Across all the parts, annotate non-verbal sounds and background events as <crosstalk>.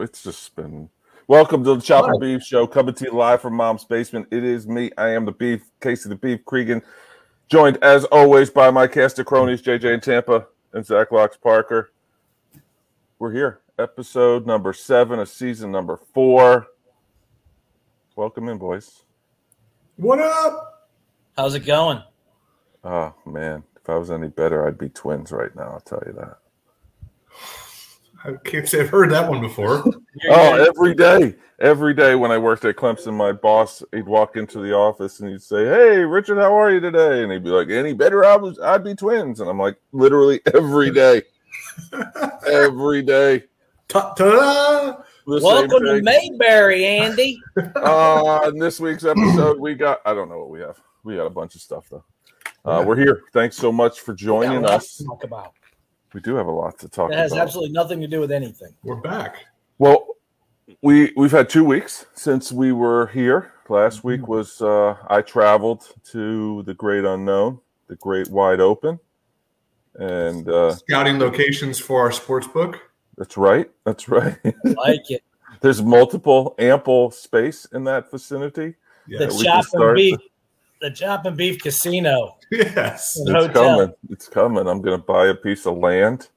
it's just been. Welcome to the Chop and Beef Show, coming to you live from Mom's basement. It is me. I am the Beef, Casey the Beef Cregan, joined as always by my cast of cronies, JJ in Tampa and Zach Locks Parker. We're here, episode number seven of season number four. Welcome in, boys. What up? How's it going? Oh man, if I was any better, I'd be twins right now. I'll tell you that. I can't say I've heard that one before. <laughs> Oh, every day, every day when I worked at Clemson, my boss he'd walk into the office and he'd say, "Hey, Richard, how are you today?" And he'd be like, "Any better? I was, I'd be twins." And I'm like, literally <laughs> every day, <laughs> every day. Ta-da! the same Welcome to thing. Mayberry, Andy. Uh, in this week's episode, we got I don't know what we have. We got a bunch of stuff though. Uh, we're here. Thanks so much for joining us. to talk about. We do have a lot to talk It has about. absolutely nothing to do with anything. We're back. Well, we we've had two weeks since we were here. Last week was uh, I traveled to the great unknown, the great wide open, and uh, Scouting locations for our sports book. that's right. That's right. Like it. <laughs> There's multiple ample space in that vicinity. Yeah. The we can chop and start beef. The chop and beef casino. Yes. It's hotel. coming. It's coming. I'm going to buy a piece of land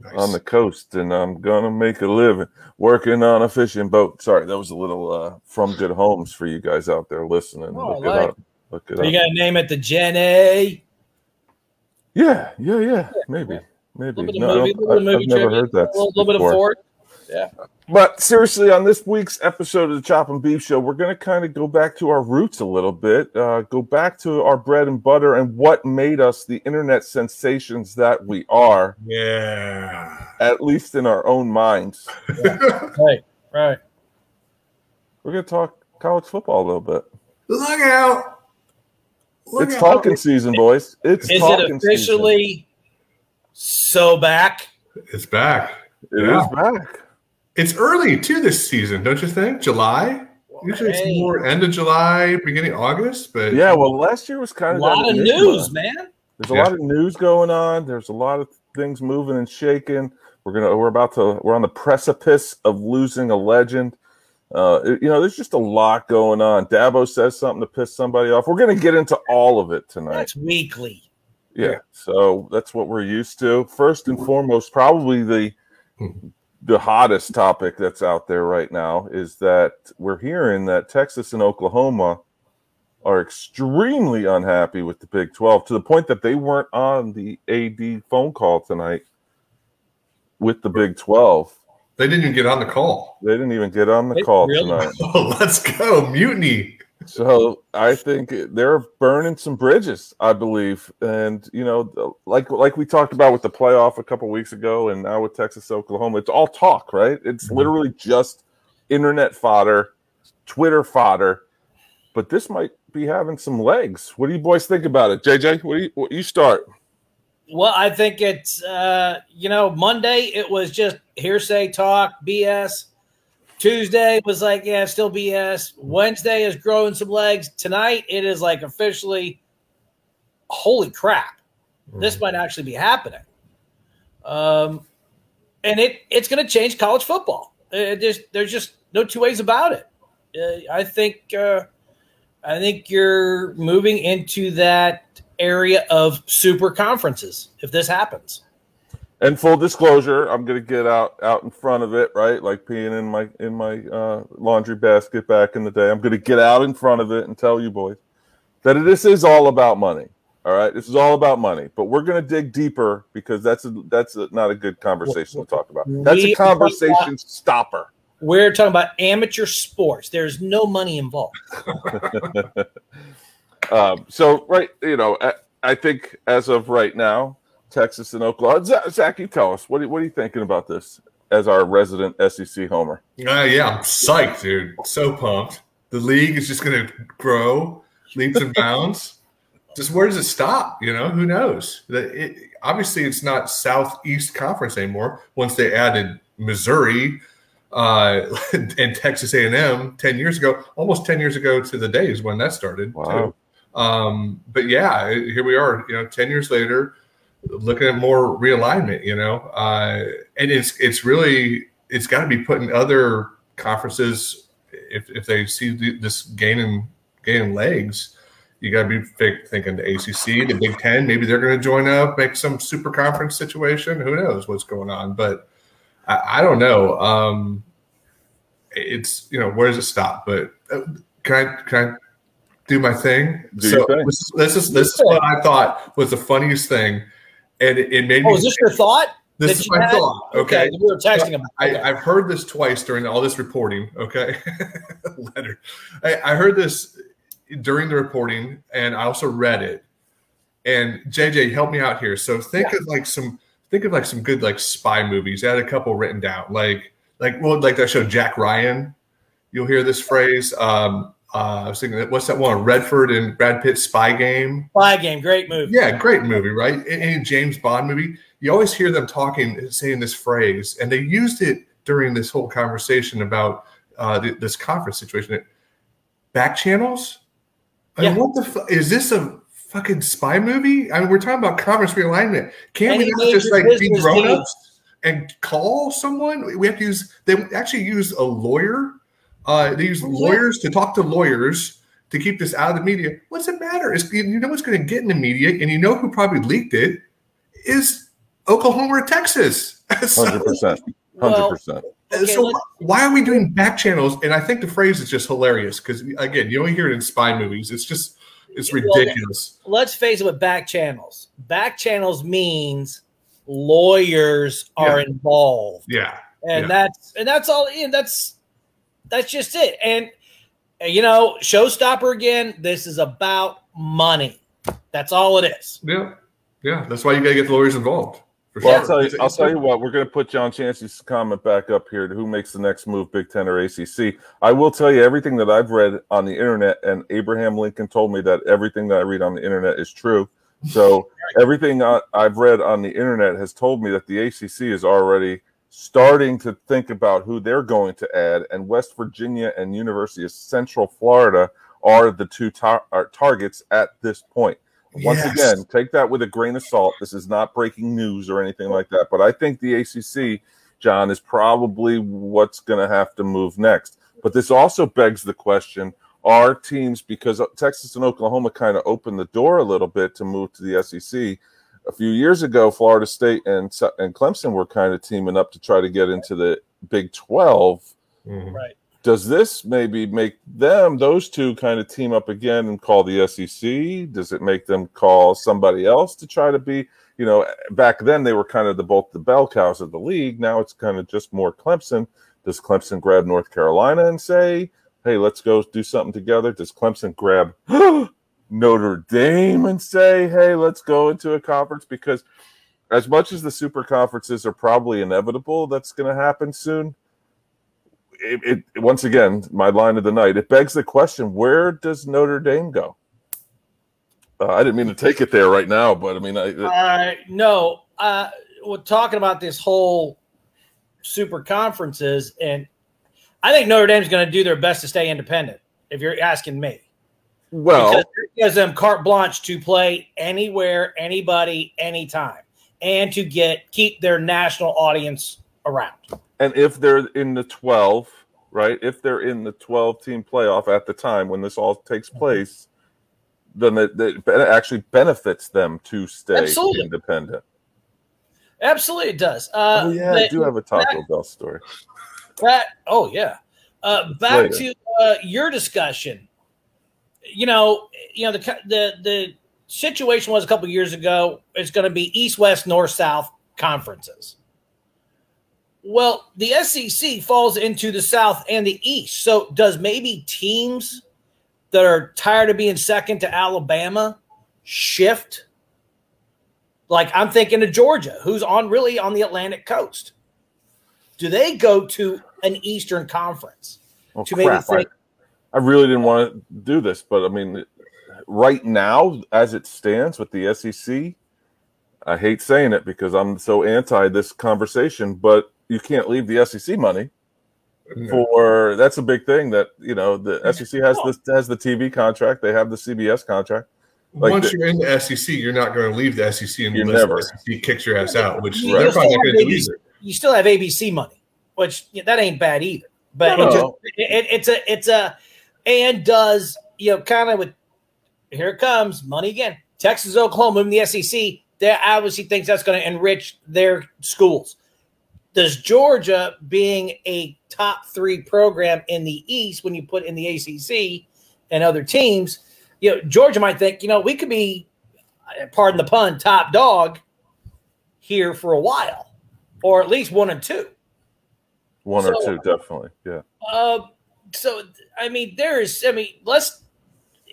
Nice. on the coast, and I'm going to make a living working on a fishing boat. Sorry, that was a little uh, from good homes for you guys out there listening. Oh, I Look it up. Look it Are up. you got to name it the Jenny? Yeah, yeah, yeah. Maybe, maybe. little bit of No, movie, I little don't- movie I've never heard that. A little, little bit of before. Ford. But seriously, on this week's episode of the Chop and Beef Show, we're going to kind of go back to our roots a little bit, uh, go back to our bread and butter and what made us the internet sensations that we are, Yeah. at least in our own minds. Right, right. We're going to talk college football a little bit. Look out. Look it's out. talking season, boys. It's Is talking it officially so back? It's back. Season. It Yeah. is back. It's early too this season, don't you think? July? Usually it's Hey, more end of July, beginning August, but Yeah, well, last year was kind of a lot of enigma. news, man. There's a Yeah. lot of news going on. There's a lot of things moving and shaking. We're gonna we're about to we're on the precipice of losing a legend. Uh, it- you know, there's just a lot going on. Dabo says something to piss somebody off. We're gonna get into all of it tonight. That's weekly. Yeah. So that's what we're used to. First and foremost, probably the the hottest topic that's out there right now is that we're hearing that Texas and Oklahoma are extremely unhappy with the Big 12 to the point that they weren't on the AD phone call tonight with the Big 12. they didn't even get on the call. They didn't even get on the Wait, call really? tonight. Oh, <laughs> let's go. Mutiny. So I think they're burning some bridges, I believe, and you know, like like we talked about with the playoff a couple weeks ago, and now with Texas Oklahoma, it's all talk, right? It's Mhm. literally just internet fodder, Twitter fodder, but this might be having some legs. What do you boys think about it, JJ? What do you what, you start? Well, I think it's uh, you know Monday it was just hearsay talk, BS. Tuesday was like yeah, still BS. Wednesday is growing some legs. Tonight it is like officially, holy crap, this might actually be happening. Um, and it it's going to change college football. It just there's just no two ways about it. Uh, I think uh, I think you're moving into that area of super conferences if this happens. And full disclosure, I'm gonna get out out in front of it, right? Like peeing in my in my uh, laundry basket back in the day. I'm gonna get out in front of it and tell you boys that this is all about money. All right, this is all about money. But we're gonna dig deeper because that's a, that's a, not a good conversation to talk about. That's a conversation stopper. We're talking about amateur sports. There's no money involved. <laughs> Um, so right, you know, I, I think as of right now, Texas and Oklahoma. Zach, you tell us what are, what are you thinking about this as our resident SEC homer? Uh, yeah, I'm psyched, dude. So pumped. The league is just going to grow leaps and bounds. just where does it stop? You know, who knows? That it, obviously, it's not Southeast Conference anymore. Once they added Missouri uh, <laughs> and Texas A&M ten years ago, almost ten years ago to the days when that started. Wow. Too. Um, but yeah, here we are. You know, ten years later, looking at more realignment. You know, uh, and it's it's really it's got to be put in other conferences if, if they see this gaining gaining legs. You got to be thinking the ACC, the Big Ten. Maybe they're going to join up, make some super conference situation. Who knows what's going on? But I, I don't know. Um, it's you know where does it stop? But uh, can I can I do my thing? Do so thing. This, this is this is what I thought was the funniest thing, and it, it made Oh, me. is this your thought? This is my had? thought. Okay. we were texting about. I, okay. I've heard this twice during all this reporting. Okay, <laughs> Leonard, I, I heard this during the reporting, and I also read it. And JJ, help me out here. So think of like some think of like some good like spy movies. I had a couple written down, like like well, like that show Jack Ryan. You'll hear this phrase. Um, uh, I was thinking, what's that one? Redford and Brad Pitt spy game. Spy game, great movie. Yeah, great movie, right? Any James Bond movie, you always hear them talking, saying this phrase, and they used it during this whole conversation about uh, th- this conference situation. Back channels. I mean, Yeah. what the fu- is this a fucking spy movie? I mean, we're talking about conference realignment. Can't Any we not just like be grown ups and call someone? We have to use. They actually use a lawyer. Uh, they use lawyers to talk to lawyers to keep this out of the media. What's it matter? It's, you know what's going to get in the media, and you know who probably leaked it is Oklahoma or Texas. <laughs> Hundred percent. hundred percent. So why are we doing back channels? And I think the phrase is just hilarious because again, you only hear it in spy movies. It's just it's Well, ridiculous. let's face it with back channels. Back channels means lawyers are involved. Yeah, and Yeah. that's and that's all and that's that's just it and uh, you know showstopper again this is about money that's all it is yeah, yeah. That's why you got to get the lawyers involved. For Well, sure. I'll tell you. I'll tell you what. We're going to put John Chancey's comment back up here. To who makes the next move, Big Ten or ACC? I will tell you everything that I've read on the internet, and Abraham Lincoln told me that everything that I read on the internet is true. So everything I've read on the internet has told me that the ACC is already starting to think about who they're going to add, and West Virginia and University of Central Florida are the two tar- are targets at this point. Once Yes. again, take that with a grain of salt. This is not breaking news or anything like that. But I think the ACC, John, is probably what's going to have to move next. But this also begs the question are teams, because Texas and Oklahoma kind of opened the door a little bit to move to the SEC. A few years ago, Florida State and, and Clemson were kind of teaming up to try to get into the Big 12 Mhm. right does this maybe make them those two kind of team up again and call the SEC? Does it make them call somebody else to try to be, you know, back then they were kind of the both the bell cows of the league. Now it's kind of just more Clemson. Does Clemson grab North Carolina and say, "Hey, let's go do something together"? Does Clemson grab <gasps> <gasps> Notre Dame and say, "Hey, let's go into a conference"? Because as much as the super conferences are probably inevitable, that's going to happen soon it, it once again my line of the night it begs the question where does notre dame go uh, i didn't mean to take it there right now but i mean I, uh, no uh we're talking about this whole super conferences and i think notre dame's going to do their best to stay independent if you're asking me well because it gives them carte blanche to play anywhere anybody anytime and to get keep their national audience around and if they're in the 12 right if they're in the 12 team playoff at the time when this all takes Mm-hmm. place then it, it actually benefits them to stay Absolutely. independent Absolutely, it does. Uh, oh yeah i do have a taco bell story that- oh yeah. Uh, back Later. to uh, your discussion. You know, you know the the the situation was a couple years ago. It's going to be East, West, North, South conferences. Well, the SEC falls into the South and the East. So, does maybe teams that are tired of being second to Alabama shift? Like I'm thinking of Georgia, who's on really on the Atlantic coast. Do they go to an Eastern Conference oh, to maybe crap. Think? I really didn't want to do this, but I mean, right now, as it stands with the SEC, I hate saying it because I'm so anti this conversation, but you can't leave the SEC money for that's a big thing that you know the SEC has this has the TV contract, they have the CBS contract. Like Once the- you're in the SEC, you're not going to leave the SEC You're unless never. the SEC kicks your ass out, which You they're still probably have going to do ABC either. You still have ABC money. which yeah, that ain't bad either. But No, it just, no. it, it's a it's a and does you know kind of with here it comes money again. Texas, Oklahoma, in the SEC. They obviously thinks that's going to enrich their schools. Does Georgia, being a top three program in the East, when you put in the ACC and other teams, you know Georgia might think, you know, we could be, pardon the pun, top dog here for a while, or at least one and two. One or two, definitely. Yeah. Uh, so I mean, there's, I mean, let's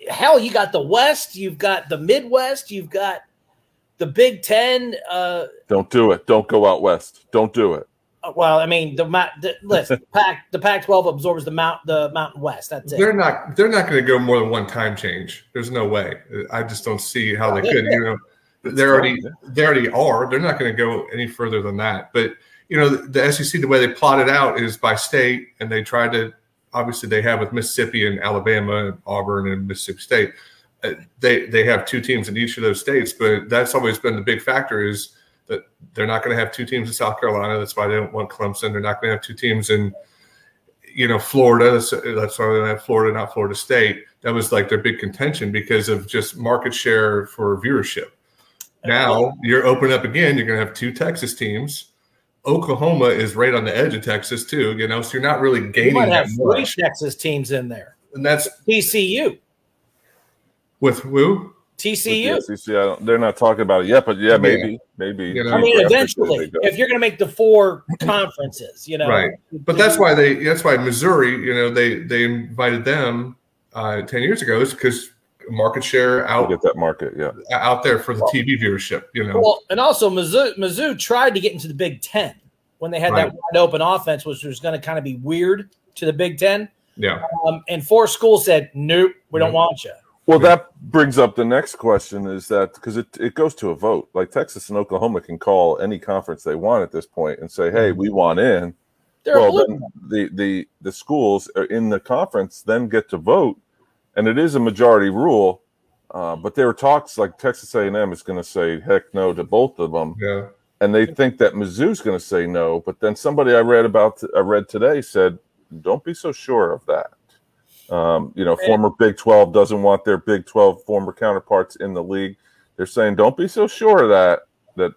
hell, you got the West, you've got the Midwest, you've got the Big Ten. Uh, Don't do it. Don't go out west. Don't do it. well, I mean, the, ma- the listen, <laughs> Pac the Pac-12 absorbs the Mount the Mountain West. That's it. They're not. They're not going to go more than one time change. There's no way. I just don't see how they could. You know, they're already they already are. They're not going to go any further than that. But you know, the, the SEC, the way they plot it out is by state, and they try to. Obviously, they have with Mississippi and Alabama, and Auburn, and Mississippi State. Uh, they they have two teams in each of those states, but that's always been the big factor is that they're not going to have two teams in South Carolina. That's why they don't want Clemson. They're not going to have two teams in you know Florida. That's, that's why they don't have Florida, not Florida State. That was like their big contention because of just market share for viewership. Now you're open up again. You're going to have two Texas teams. Oklahoma is right on the edge of Texas too. You know, so you're not really you gaining might that have three much. Texas teams in there. And that's TCU, with who? TCU. With the SEC, I don't, they're not talking about it yet, but yeah, maybe, maybe. You know, I mean, eventually, if you're going to make the four conferences, you know, Right. But that's why they. That's why Missouri. You know, they they invited them uh, ten years ago is because market share out get that market. Yeah. out there for the TV viewership. You know, Well, and also Mizzou, Mizzou tried to get into the Big Ten when they had Right. that wide open offense, which was going to kind of be weird to the Big Ten. yeah. Um, and four schools said, "Nope, we don't want you." Well, that brings up the next question is that because it, it goes to a vote. Like Texas and Oklahoma can call any conference they want at this point and say, hey, we want in. They're well, then the, the, the schools are in the conference then get to vote. And it is a majority rule. Uh, but there are talks like Texas A&M is going to say heck no to both of them. Yeah. and they think that Mizzou's going to say no. But then somebody I read about, I read today said, don't be so sure of that. Um, you know, Yeah. former Big 12 doesn't want their Big 12 former counterparts in the league. They're saying, don't be so sure of that. That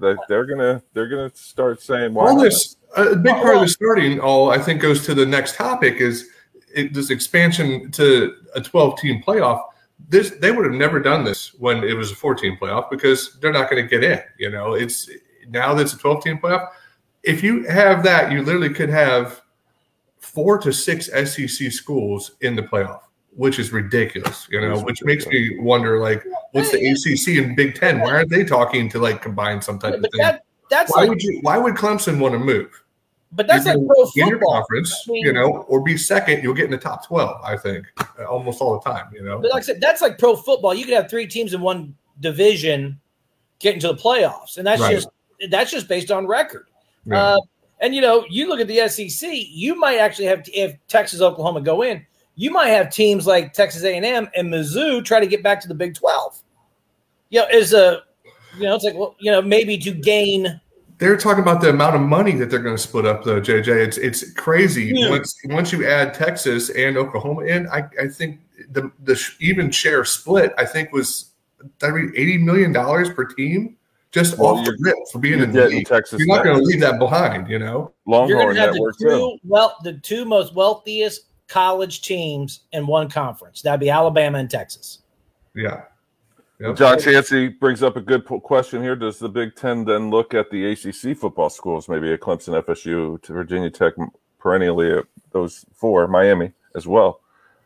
that they're gonna they're gonna start saying, why all this a big part of the starting all i think goes to the next topic is it, this expansion to a 12 team playoff this they would have never done this when it was a 14 playoff because they're not going to get in you know it's now that's a 12 team playoff if you have that you literally could have four to six sec schools in the playoff which is ridiculous you know It is which makes me wonder like what's the acc and big 10 why aren't they talking to like combine some type of thing that that's why like, would you? Why would Clemson want to move? But that's like pro in your conference, I mean- you know, or be second. You'll get in the top twelve. I think almost all the time. You know, But like I said, that's like pro football. You could have three teams in one division get into the playoffs, and that's Right. just that's just based on record. Yeah. Uh, and you know, you look at the SEC, you might actually have if Texas, Oklahoma go in, you might have teams like Texas A and Mizzou try to get back to the Big Twelve. You know, is a you know, it's like well, you know, maybe to gain. They're talking about the amount of money that they're going to split up, though. JJ, it's it's crazy. Yeah. Once once you add Texas and Oklahoma in, I, I think the the even share split, I think was I read eighty million dollars per team just Well, off the you're- rip for being You're in the league. Texas You're not going to leave that behind, you know. You're Longhorn going to have the Network two well, the two most wealthiest college teams in one conference. That'd be Alabama and Texas. Yeah. Yep. John Chansey brings up a good po- question here. Does the Big Ten then look at the ACC football schools, maybe at Clemson, FSU, to Virginia Tech, perennially at those four, Miami as well?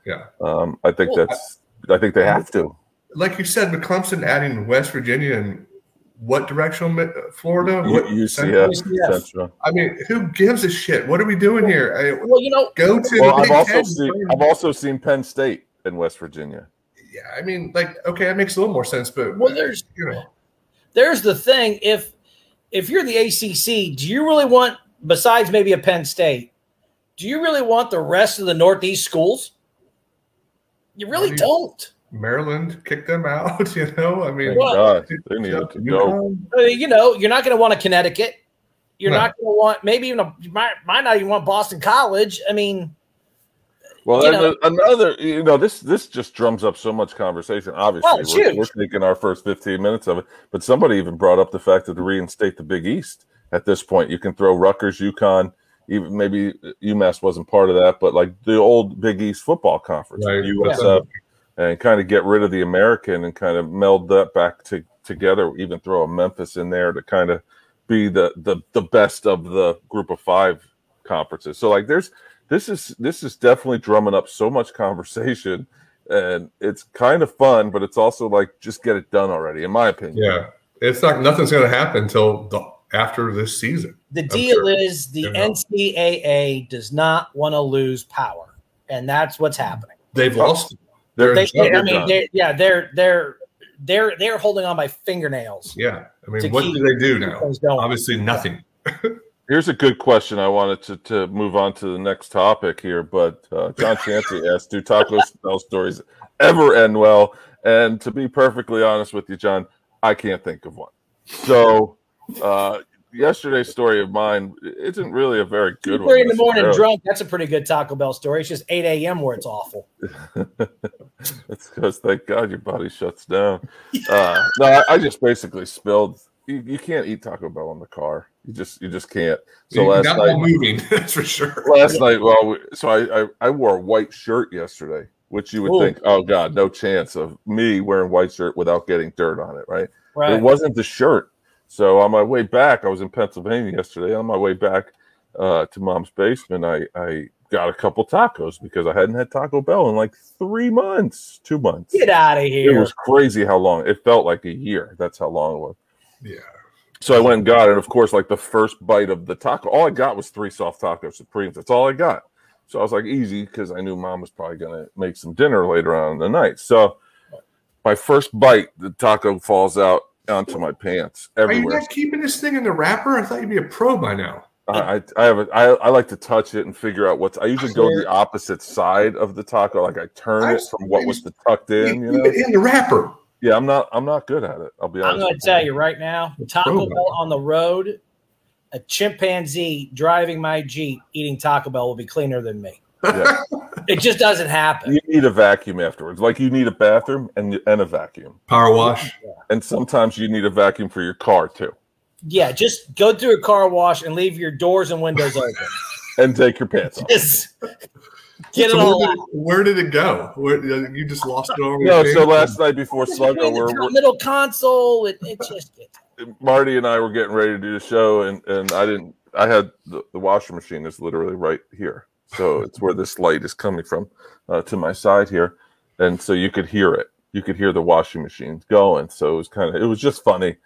Yeah. Um, I think Well, that's. I think they have to. like you said, with Clemson adding West Virginia and what direction, Mi- Florida? U- What, UCF, UCF. Central. I mean, who gives a shit? What are we doing here? I, Well, you know, go to Well, the I've Big also Ten. seen. I've also seen Penn State in West Virginia. Yeah, I mean, like, okay, that makes a little more sense, but Well, there's- you know, there's the thing. If if you're the ACC, do you really want, besides maybe a Penn State, do you really want the rest of the Northeast schools? You really Well, you- don't. Maryland kicked them out. <laughs> You know, I mean, Well, they needed to go. UConn, you know, you're not going to want a Connecticut. You're No. not going to want maybe even a, might might not even want Boston College. I mean, Well, You and know- another, you know, this this just drums up so much conversation. Obviously, Oh, it's we're, huge. we're taking our first fifteen minutes of it, but somebody even brought up the fact that to reinstate the Big East at this point, you can throw Rutgers, UConn, even maybe UMass wasn't part of that, but like the old Big East football conference, Right. USF, and kind of get rid of the American and kind of meld that back to, together. Even throw a Memphis in there to kind of be the the the best of the group of five conferences. So like there's this is this is definitely drumming up so much conversation and it's kind of fun, but it's also like just get it done already, in my opinion. Yeah, it's not. Nothing's going to happen until the, after this season. the I'm deal sure. is the You know. NCAA does not want to lose power, and that's what's happening. They've oh, lost. They're, They, I mean, they're, yeah, they're they're they're they're holding on by fingernails. Yeah, I mean, what do they do now? Obviously, nothing. <laughs> Here's a good question. I wanted to, to move on to the next topic here, but uh, John Chancey <laughs> asked, "Do Taco Bell stories ever end well?" And to be perfectly honest with you, John, I can't think of one. So, uh, yesterday's story of mine isn't really a very good one. Three in the morning drunk. That's a pretty good Taco Bell story. It's just eight a.m. where it's awful. <laughs> It's because thank God your body shuts down. Uh, no, I, I just basically spilled. You, you can't eat Taco Bell in the car. You just you just can't. So last not night, while moving. <laughs> That's for sure. last night, well, so I, I I wore a white shirt yesterday, which you would Ooh. think, oh God, no chance of me wearing white shirt without getting dirt on it, right? Right. It wasn't the shirt. So on my way back, I was in Pennsylvania yesterday. On my way back uh, to mom's basement, I, I got a couple tacos because I hadn't had Taco Bell in like three months, two months. Get out of here! It was crazy how long it felt like a year. That's how long it was. Yeah. So I went and got it. Of course, like the first bite of the taco, all I got was three soft taco supremes. That's all I got. So I was like, easy, because I knew mom was probably going to make some dinner later on in the night. So my first bite, the taco falls out onto my pants everywhere. Are you everywhere. not keeping this thing in the wrapper? I thought you'd be a pro by now. I, I, I have a, I, I like to touch it and figure out what's. I usually go the opposite side of the taco, like I turn I- it from what was the tucked in. You know, in the wrapper. Yeah, I'm not. I'm not good at it. I'll be honest. I'm going to tell you right now, Taco Bell on the road, a chimpanzee driving my Jeep eating Taco Bell will be cleaner than me. Yeah. It just doesn't happen. You need a vacuum afterwards. Like you need a bathroom and and a vacuum. Power wash. And sometimes you need a vacuum for your car too. Yeah, just go through a car wash and leave your doors and windows open. <laughs> And take your pants off. Just get it So all where, out. did, where did it go? Where, you just lost it all. No, so last night before Sluggo, In we're, we're- middle console, it, it just gets Marty and I were getting ready to do the show, and and I didn't. I had the, the washer machine is literally right here, so it's where this light is coming from uh, to my side here, and so you could hear it. You could hear the washing machine going. So it was kind of it was just funny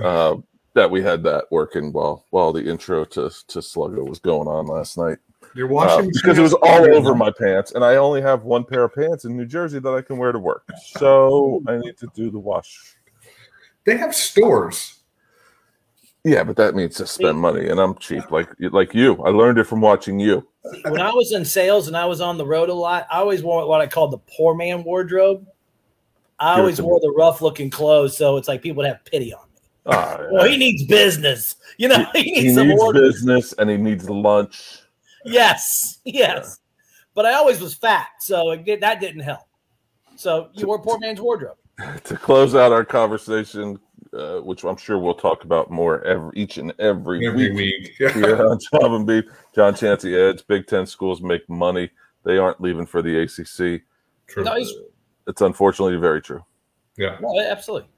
uh, that we had that working while while the intro to to Sluggo was going on last night. Your Uh, washing because it was all over my pants, and I only have one pair of pants in New Jersey that I can wear to work. So I need to do the wash. They have stores. Yeah, but that means to spend money, and I'm cheap, like like you. I learned it from watching you. when I was in sales and I was on the road a lot, I always wore what I called the poor man wardrobe. I always wore the rough looking clothes, so it's like people would have pity on me. Ah, Well, he needs business, you know. He, <laughs> needs he some needs business, and he needs lunch. Yes, <laughs> yes. But I always was fat, so it did, that didn't help. So you wore poor man's wardrobe. <laughs> To close out our conversation, uh, which I'm sure we'll talk about more every each and every, Every week week. Yeah. <laughs> here on Chop and Beef. John Chancey Edge, Big Ten schools make money. They aren't leaving for the ACC. True. No, he's- It's unfortunately very true. Yeah. No, absolutely.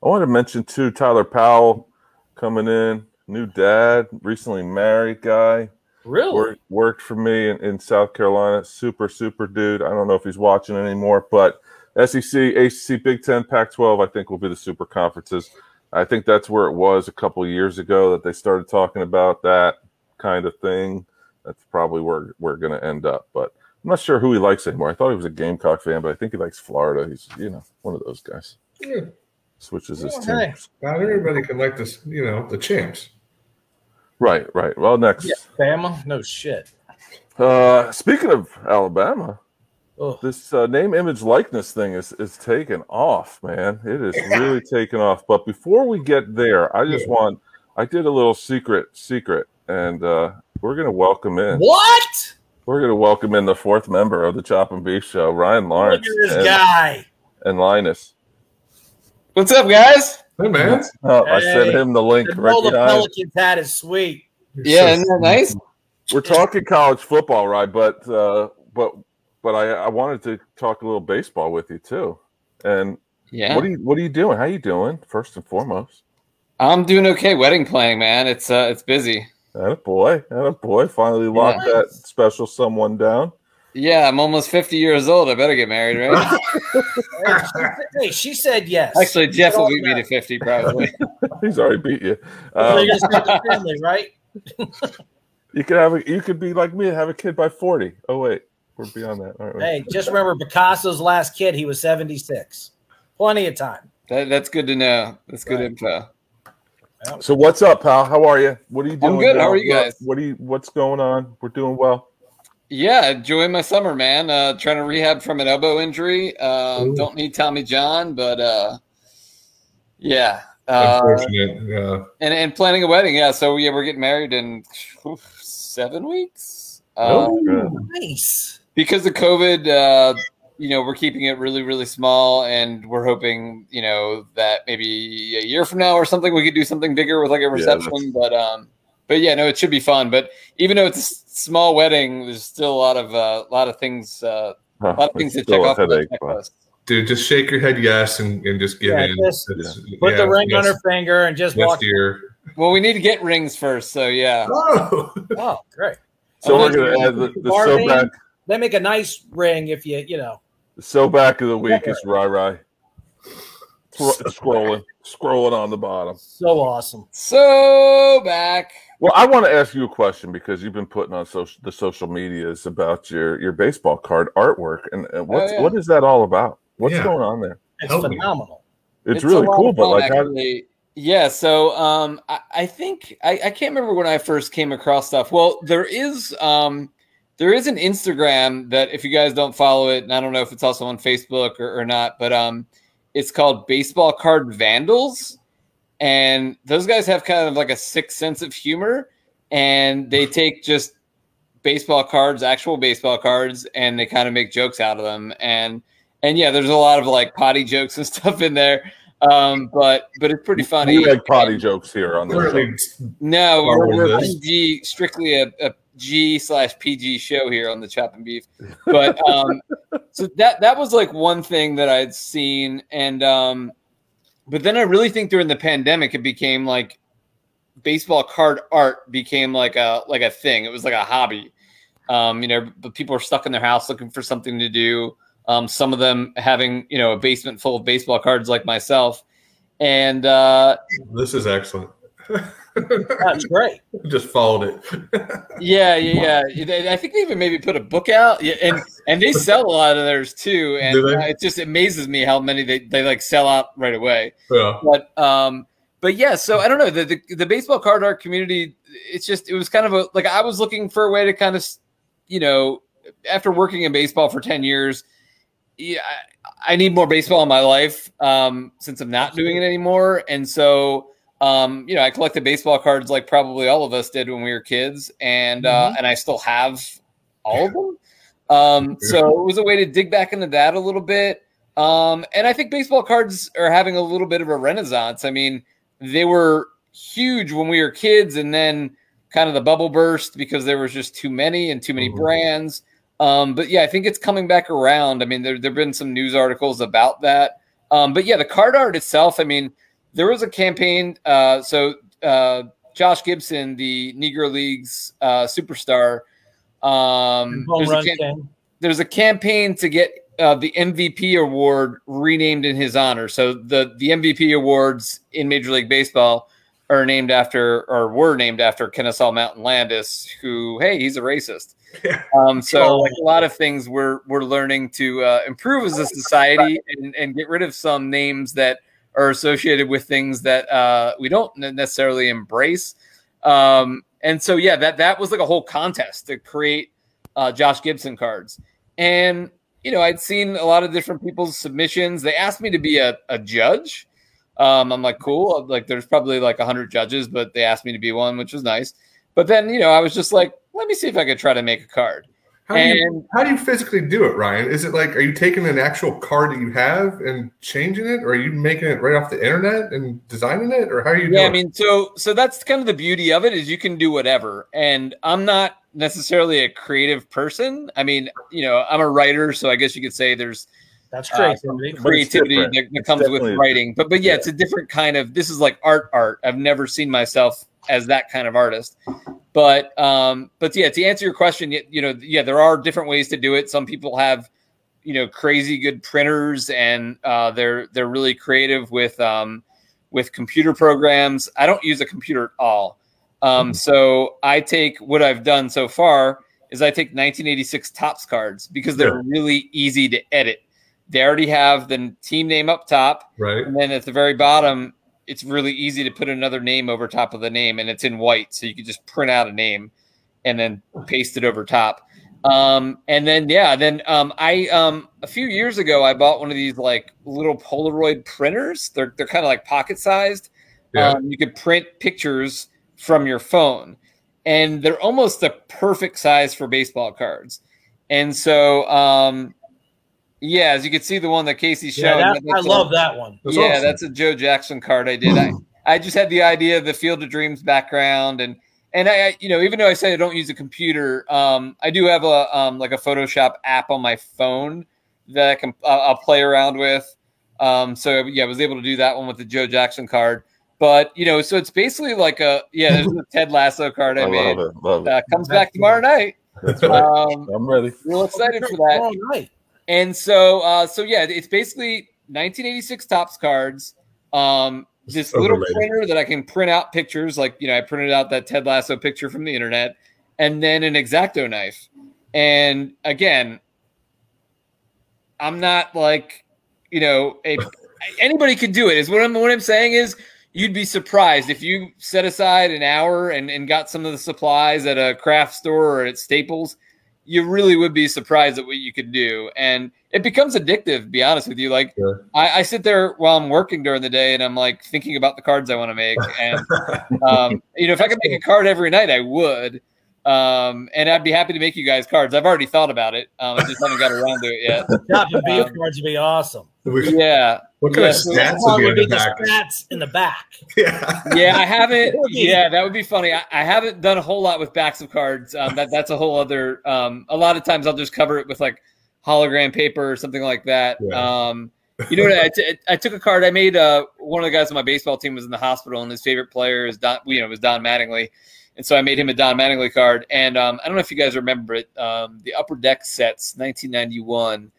I want to mention too Tyler Powell coming in, new dad, recently married guy. Really? Worked, worked for me in, in South Carolina. Super, super dude. I don't know if he's watching anymore, but SEC, ACC, Big Ten, Pac 12, I think will be the super conferences. I think that's where it was a couple of years ago that they started talking about that kind of thing. That's probably where we're going to end up. But I'm not sure who he likes anymore. I thought he was a Gamecock fan, but I think he likes Florida. He's, you know, one of those guys. Yeah. Switches his Oh, team. hey. Not everybody can like this, you know, the champs. Right, right. Well, next. Yeah, Bama? No shit. Uh, speaking of Alabama, Oh, this uh, name, image, likeness thing is is taken off, man. It is really taken off. But before we get there, I just want I did a little secret secret, and uh, we're gonna welcome in. What? We're gonna welcome in the fourth member of the Chop and Beef Show, Ryan Lawrence Look at this and, guy. and Linus. What's up, guys? Hey man, Oh, I sent him the link The right Nola behind. Pelicans hat is sweet. Yeah, so- isn't that nice? We're talking college football, right? But uh, but but I, I wanted to talk a little baseball with you too. And Yeah, what are you what are you doing? How you doing? First and foremost. I'm doing okay. Wedding planning, man. It's uh, it's busy. That a boy, that a boy. Finally locked Yeah. that special someone down. Yeah, I'm almost 50 years old. I better get married, right? Hey, <laughs> she, hey, she said yes. Actually, Jeff will beat me to 50 probably. <laughs> He's already beat you. Um, you're gonna the family, right? <laughs> you could have a, you could be like me, and have a kid by forty. Oh wait, we're beyond that, aren't we? Hey, just remember Picasso's last kid, he was 76. Plenty of time. That, that's good to know. That's good Right. info. So what's up, pal? How are you? What are you doing? good. How are you guys? What are you? What's going on? We're doing well. Yeah, enjoying my summer, man. Uh, trying to rehab from an elbow injury. Uh, don't need Tommy John, but uh, yeah. Uh, unfortunate. Yeah. and, and planning a wedding. Yeah, so yeah, we're getting married in oof, seven weeks. Oh, good. Nice. because of COVID, uh, you know, we're keeping it really, really small, and we're hoping, you know, that maybe a year from now or something, we could do something bigger with like a reception. but, um, but yeah, no, it should be fun. But even though it's a small wedding, there's still a lot of uh, a lot of things, uh, a lot of things to check off. on the headache, but- checklist. Dude, just shake your head yes and, and just give Yeah, in. just It's- Put yeah, the ring on her finger and just walk. Next year. Well, we need to get rings first, so yeah. <laughs> Oh, Oh, great. So Oh, we're gonna add the, the so back They make a nice ring if you, you know. the so back of the week is Rai Rai. Scro- scrolling, scrolling on the bottom. So awesome. So back. Well, I want to ask you a question because you've been putting on social the social medias about your your baseball card artwork, and, and what's Oh, yeah. what is that all about? What's Yeah. going on there? It's Help phenomenal. It's, a really cool, but fun, like, how, actually. yeah. So um, I, I think I, I can't remember when I first came across stuff. Well, there is um, there is an Instagram that if you guys don't follow it, and I don't know if it's also on Facebook or, or not, but um, it's called Baseball Card Vandals, and those guys have kind of like a sick sense of humor, and they <laughs> take just baseball cards, actual baseball cards, and they kind of make jokes out of them. And and yeah, there's a lot of like potty jokes and <laughs> stuff in there. Um, but but it's pretty funny. we like potty jokes here on the show. No, we're, we're. PG, strictly a, a G slash PG show here on the Chop and Beef. But um, <laughs> so that that was like one thing that I'd seen, and um, but then I really think during the pandemic it became like baseball card art became like a like a thing. It was like a hobby. Um, you know, but people are stuck in their house looking for something to do. Um, some of them having you know a basement full of baseball cards like myself, and uh, this is excellent. That's great. just followed it. Yeah, yeah, yeah. I think they even maybe put a book out, yeah, and and they sell a lot of theirs too. And uh, it just amazes me how many they, they like sell out right away. yeah. But um, but yeah. So I don't know the, the the baseball card art community. It's just it was kind of a like I was looking for a way to kind of you know after working in baseball for ten years. Yeah, I, I need more baseball in my life um, since I'm not doing it anymore, and so um, you know, I collected baseball cards like probably all of us did when we were kids, and uh, and I still have all of them. Um, so it was a way to dig back into that a little bit. Um, and I think baseball cards are having a little bit of a renaissance. I mean, they were huge when we were kids, and then kind of the bubble burst because there was just too many and too many Mhm. brands. Um, but yeah, I think it's coming back around. I mean, there there've been some news articles about that. Um, but yeah, the card art itself. I mean, there was a campaign. Uh, so uh, Josh Gibson, the Negro League's uh, superstar, um, there's, a cam- there's a campaign to get uh, the MVP award renamed in his honor. So the the MVP awards in Major League Baseball are named after or were named after Kennesaw Mountain Landis, who hey, he's a racist. Um, so Oh. like a lot of things we're we're learning to uh, improve as a society and, and get rid of some names that are associated with things that uh, we don't necessarily embrace. Um, and so yeah, that that was like a whole contest to create uh, Josh Gibson cards. And you know, I'd seen a lot of different people's submissions. They asked me to be a, a judge. Um, I'm like, cool. Like, there's probably like 100 judges, but they asked me to be one, which was nice. But then, you know, I was just like, let me see if I could try to make a card. How do, you, how do you physically do it, Ryan? Is it like, are you taking an actual card that you have and changing it, or are you making it right off the internet and designing it, or how are you? Yeah, I mean, so so that's kind of the beauty of it is you can do whatever. And I'm not necessarily a creative person. I mean, you know, I'm a writer, so I guess you could say there's that's creativity. Uh, creativity that, that comes with writing. But but yeah, yeah, it's a different kind of. This is like art. Art. I've never seen myself as that kind of artist. But um, but yeah, to answer your question, you know, yeah, there are different ways to do it. Some people have, you know, crazy good printers, and uh, they're they're really creative with um, with computer programs. I don't use a computer at all. Um, mm-hmm. So I take what I've done so far is I take 1986 Topps cards because they're yeah. really easy to edit. They already have the team name up top, right? And then at the very bottom, it's really easy to put another name over top of the name, and it's in white, so you can just print out a name and then paste it over top. Um, and then yeah, then um, I um, a few years ago I bought one of these like little Polaroid printers. They're they're kind of like pocket sized. Yeah. Um, you could print pictures from your phone, and they're almost the perfect size for baseball cards. And so um, yeah, as you can see, the one that Casey showed. Yeah, that, I love a, that one. That's yeah, awesome. that's a Joe Jackson card I did. I, I just had the idea of the Field of Dreams background, and and I, you know, even though I say I don't use a computer, um, I do have a um, like a Photoshop app on my phone that I can uh, I'll play around with. Um, so yeah, I was able to do that one with the Joe Jackson card. But you know, so it's basically like a yeah, there's a Ted Lasso card I, I made. Love it, love it. Uh, comes back tomorrow night. That's right. Um, I'm ready. Real excited for that. And so, uh, so yeah, it's basically 1986 Topps cards. Um, this little printer that I can print out pictures, like you know, I printed out that Ted Lasso picture from the internet, and then an exacto knife. And again, I'm not like, you know, a <laughs> anybody could do it. Is what I'm what I'm saying is you'd be surprised if you set aside an hour and, and got some of the supplies at a craft store or at Staples you really would be surprised at what you could do. And it becomes addictive, be honest with you. Like sure. I, I, sit there while I'm working during the day and I'm like thinking about the cards I want to make. And um, you know, if I could make a card every night, I would. Um, and I'd be happy to make you guys cards. I've already thought about it. Um, I just haven't got around to it yet. <laughs> Top and beef um, cards would be awesome. Yeah. What kind yeah, of stats would be in the back? Stats in the back. <laughs> Yeah. Yeah, I haven't. <laughs> yeah, that would be funny. I, I, haven't done a whole lot with backs of cards. Um, that that's a whole other. Um, a lot of times I'll just cover it with like hologram paper or something like that. Yeah. Um, you know what? I, t- I took a card. I made uh, one of the guys on my baseball team was in the hospital, and his favorite player is Don. You know, was Don Mattingly, and so I made him a Don Mattingly card. And um, I don't know if you guys remember it. Um, the Upper Deck sets, 1991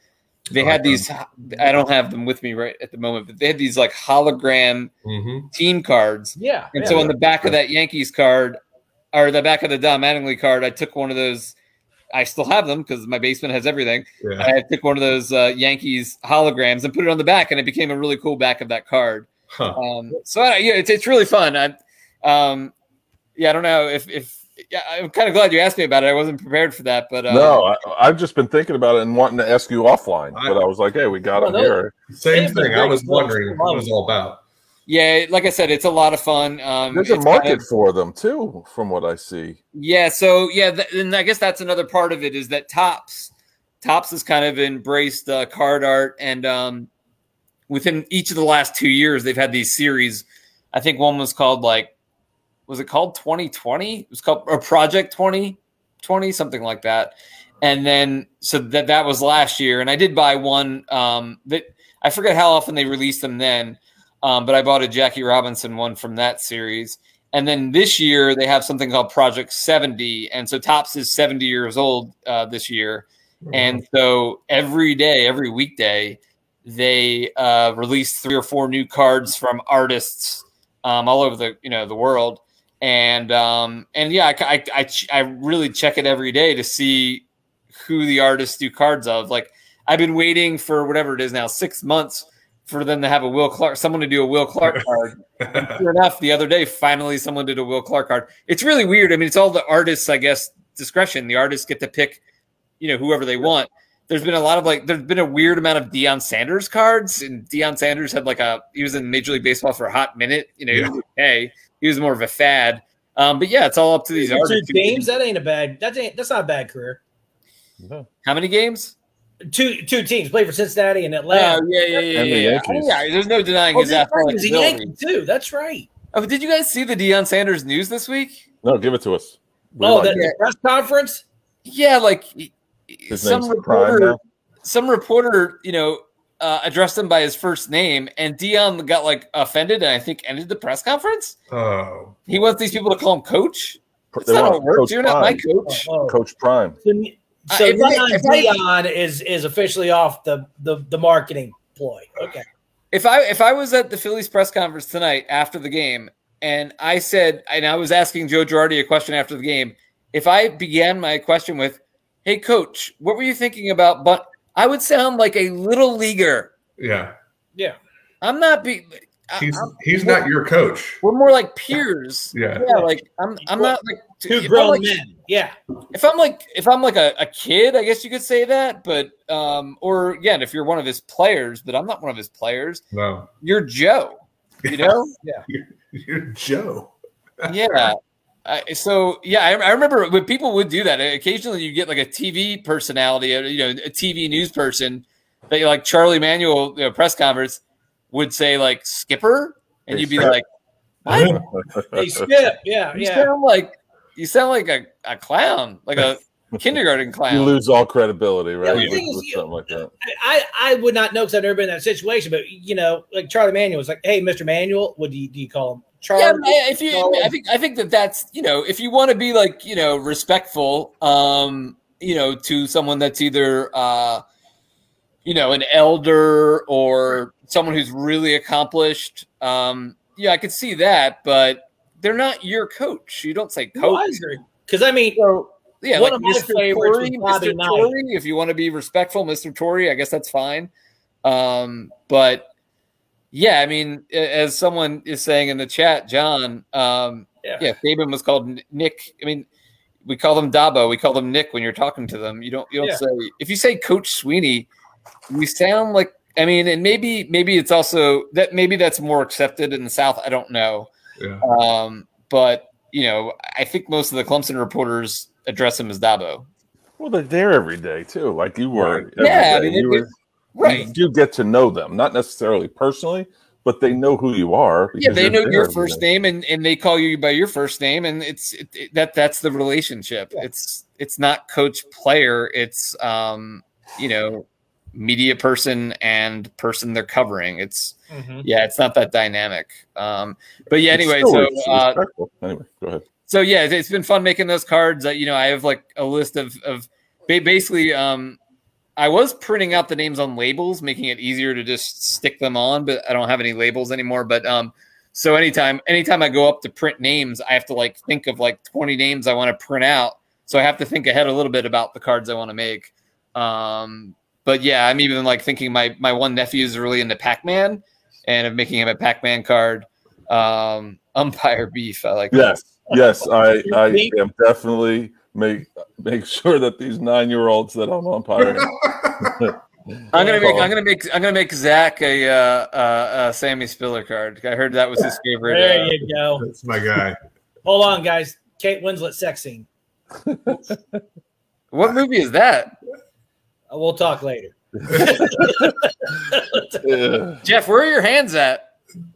they had these i don't have them with me right at the moment but they had these like hologram mm-hmm. team cards yeah and yeah, so on the back of that yankees card or the back of the don mattingly card i took one of those i still have them because my basement has everything yeah. i took one of those uh, yankees holograms and put it on the back and it became a really cool back of that card huh. um, so yeah it's, it's really fun i um, yeah i don't know if if yeah, I'm kind of glad you asked me about it. I wasn't prepared for that, but uh, no, I, have just been thinking about it and wanting to ask you offline. I, but I was like, hey, we got well, him here. Same thing. I was wondering what it was all about. Yeah, like I said, it's a lot of fun. Um, There's a market kind of, for them too, from what I see. Yeah, so yeah, th- and I guess that's another part of it is that Topps, Topps has kind of embraced uh, card art, and um, within each of the last two years, they've had these series. I think one was called like was it called 2020? It was called or Project 2020, something like that. And then so that that was last year, and I did buy one um, that I forget how often they released them then, um, but I bought a Jackie Robinson one from that series. And then this year they have something called Project 70, and so Topps is 70 years old uh, this year, mm-hmm. and so every day, every weekday, they uh, release three or four new cards from artists um, all over the you know the world and um, and yeah, I, I, I, I really check it every day to see who the artists do cards of. Like I've been waiting for whatever it is now, six months for them to have a Will Clark, someone to do a Will Clark <laughs> card. sure enough, the other day, finally someone did a Will Clark card. It's really weird. I mean, it's all the artists, I guess, discretion. The artists get to pick, you know, whoever they want. there's been a lot of like there's been a weird amount of Deion Sanders cards, and Deion Sanders had like a he was in Major League Baseball for a hot minute. You know, he Yeah. was okay. He was more of a fad. Um, but yeah, it's all up to these Two artists. games. That ain't a bad. That ain't. That's not a bad career. How many games? Two two teams play for Cincinnati and Oh Atlanta. yeah, yeah, yeah, And the yeah. Yankees. yeah. There's no denying Oh, his that's right. athletic He's a ability. Yankee too. That's right. Oh, did you guys see the Deion Sanders news this week? No, give it to us. We oh, like the, press conference. Yeah, like His some reporter, some reporter, you know, uh, addressed him by his first name, and Deion got like offended, and I think ended the press conference. Oh, He wants these people to call him coach. That's They not how it works. You're not my coach. Oh, Coach Prime. So, so Uh, if I- Deion, if I- Deion is is officially off the the, the marketing ploy. Okay. If I if I was at the Phillies press conference tonight after the game, and I said, and I was asking Joe Girardi a question after the game, if I began my question with, "Hey, coach, what were you thinking about?" But I would sound like a little leaguer. yeah. Yeah. I'm not be. I- He's I'm- he's not your coach. We're more like peers. Yeah. Yeah. Like I'm. I'm not like Two grown like- men. Yeah. If I'm like if I'm like a, a kid, I guess you could say that. But um, or again, if you're one of his players, but I'm not one of his players. No, You're Joe. You know. Yeah. <laughs> You're Joe. yeah. I, so yeah, I, I remember when people would do that. Occasionally, you get like a TV personality, uh, you know, a TV news person that like Charlie Manuel you know, press conference would say like Skipper, and Hey, you'd be Skip. like, "What? They skip. Yeah. You Yeah. sound like you sound like a, a clown, like a <laughs> kindergarten clown. You lose all credibility, right? the with, thing you- something like that. I, I would not know because I've never been in that situation, but you know, like Charlie Manuel was like, "Hey, Mr. Manuel, what do you, do you call him?" Charlie. Yeah, I- if you, I think, I think that that's you know, if you want to be like you know respectful, um, you know, to someone that's either uh, you know, an elder or someone who's really accomplished, um, yeah, I could see that, but they're not your coach. You don't say coach. Because I mean, So yeah, like Mr. Torre, Mr. Torre. If you want to be respectful, Mr. Torre, I guess that's fine. Um, but yeah, I mean, as someone is saying in the chat, John, um, Yeah. yeah, Saban was called Nick. I mean, we call them Dabo, we call them Nick when you're talking to them. You don't, you don't Yeah. say if you say Coach Swinney, we sound like. I mean, and maybe maybe it's also that maybe that's more accepted in the South. I don't know. Yeah. Um, but you know, I think most of the Clemson reporters address him as Dabo. Well, they're there every day too, like you were. Yeah, I mean, You it- were- Right. You do get to know them, not necessarily personally, but they know who you are. Yeah, they know your first name and, and they call you by your first name, and it's it, it- that that's the relationship. It's it's not coach player. It's um you know media person and person they're covering. It's Mhm. yeah, it's not that dynamic. Um, but yeah, anyway, so uh, anyway, go ahead. so yeah, it's- it's been fun making those cards. Uh, you know, I have like a list of of basically. Um, I was printing out the names on labels, making it easier to just stick them on, but I don't have any labels anymore. But um, so anytime anytime I go up to print names, I have to like think of like twenty names I want to print out. So I have to think ahead a little bit about the cards I want to make. Um, but yeah, I'm even like thinking my my one nephew is really into Pac Man, and of making him a Pac Man card. Um, umpire beef, I like. that. Yes, yes, I, <laughs> I am definitely make make sure that these nine year olds that I'm umpiring. <laughs> I'm gonna make. I'm gonna make. I'm gonna make Zach a, uh, uh, Sammy Spiller card. I heard that was his favorite. There Uh, you go. That's my guy. Hold on, guys. Kate Winslet sex scene. <laughs> what movie is that? Uh, We'll talk later. Yeah. <laughs> Jeff, where are your hands at?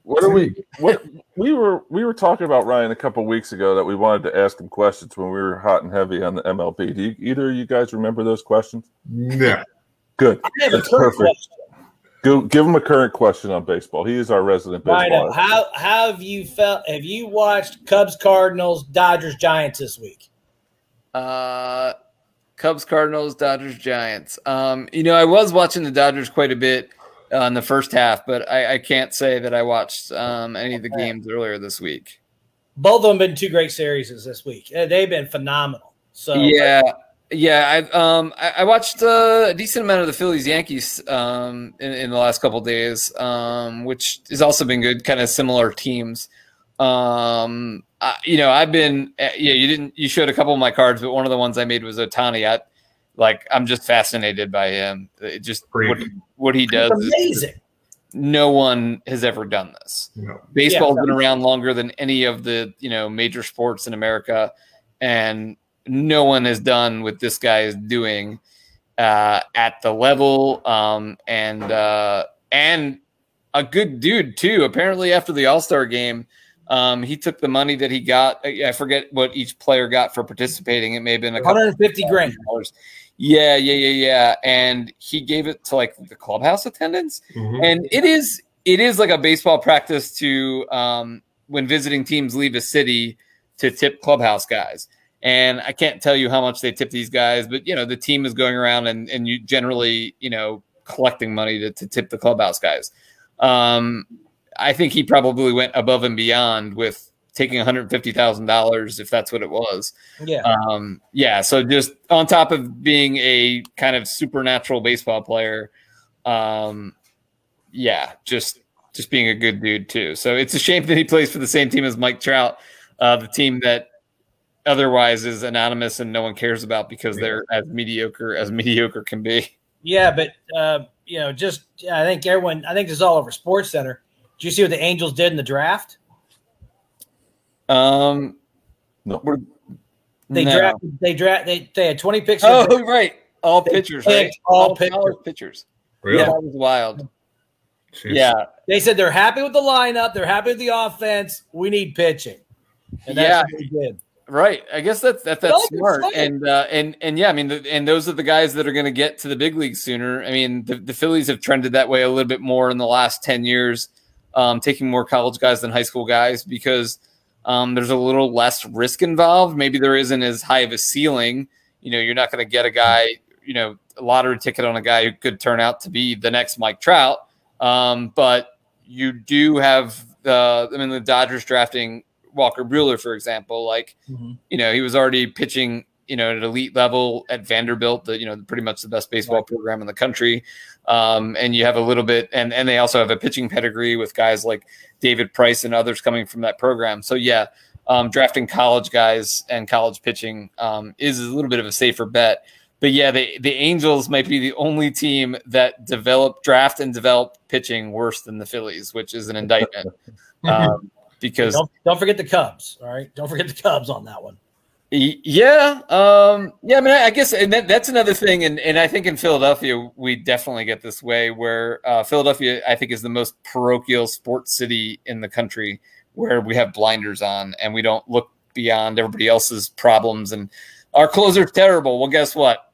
What are we? What we were we were talking about Ryan a couple weeks ago that we wanted to ask him questions when we were hot and heavy on the MLB. Do you, either of you guys remember those questions? No. Good. I have a That's perfect. question. Go, give him a current question on baseball. He is our resident baseball. Rhino, expert. how how have you felt? Have you watched Cubs, Cardinals, Dodgers, Giants this week? Uh, Cubs, Cardinals, Dodgers, Giants. Um, you know, I was watching the Dodgers quite a bit uh, in the first half, but I, I can't say that I watched um, any of the games earlier this week. Both of them have been two great series this week. Uh, They've been phenomenal. So Yeah, yeah. I um I, I watched uh, a decent amount of the Phillies Yankees um in, in the last couple days, um which has also been good, kind of similar teams. Um, I, you know, I've been uh, yeah. You didn't you showed a couple of my cards, but one of the ones I made was Ohtani. I Like I'm just fascinated by him. It just what, what he does. It's amazing. No one has ever done this. No. Baseball's Yeah. been around longer than any of the you know major sports in America, and no one has done what this guy is doing uh, at the level um, and uh, and a good dude too. Apparently, after the All Star game, um, he took the money that he got. I I forget what each player got for participating. It may have been a 150 grand. dollars. Yeah, yeah, yeah, yeah. And he gave it to like the clubhouse attendants Mhm. and it is it is like a baseball practice to um, when visiting teams leave a city to tip clubhouse guys and i can't tell you how much they tip these guys but you know the team is going around and, and you generally you know collecting money to, to tip the clubhouse guys um, i think he probably went above and beyond with taking $150000 if that's what it was Yeah. um, yeah, so just on top of being a kind of supernatural baseball player, um, yeah, just just being a good dude too. So it's a shame that he plays for the same team as Mike Trout, uh, the team that otherwise is anonymous and no one cares about because they're as mediocre as mediocre can be. Yeah, but uh, you know, just I think everyone. I think this is all over Sports Center. Do you see what the Angels did in the draft? Um, No. we're- They no. drafted. They draft. They, they had twenty picks. Oh, draft. right, all pitchers, right? picked all college pitchers. Really? Yeah, that was wild. Jeez. Yeah, They said they're happy with the lineup. They're happy with the offense. We need pitching. And that's Yeah. what they did. Right. I guess that's that, that's No, smart. And uh, and and yeah, I mean, the, and those are the guys that are going to get to the big league sooner. I mean, the, the Phillies have trended that way a little bit more in the last ten years, um, taking more college guys than high school guys because um, there's a little less risk involved. Maybe there isn't as high of a ceiling. You know, you're not going to get a guy, you know, a lottery ticket on a guy who could turn out to be the next Mike Trout. Um, but you do have the, I mean, the Dodgers drafting Walker Buehler, for example, like Mhm. you know, he was already pitching, you know, at an elite level at Vanderbilt, the, you know, pretty much the best baseball program in the country. Um, and you have a little bit, and, and they also have a pitching pedigree with guys like David Price and others coming from that program. So, yeah, um, drafting college guys and college pitching um, is a little bit of a safer bet. But yeah, the, the Angels might be the only team that develop, draft, and develop pitching worse than the Phillies, which is an indictment. <laughs> um, because Don't, don't forget the Cubs. All right. Don't forget the Cubs on that one. Y- Yeah, um, yeah. I mean, I I guess, and that, that's another thing, and and I think in Philadelphia we definitely get this way where uh, Philadelphia, I think, is the most parochial sports city in the country, where we have blinders on and we don't look beyond everybody else's problems, and our closer's are terrible. Well, guess what?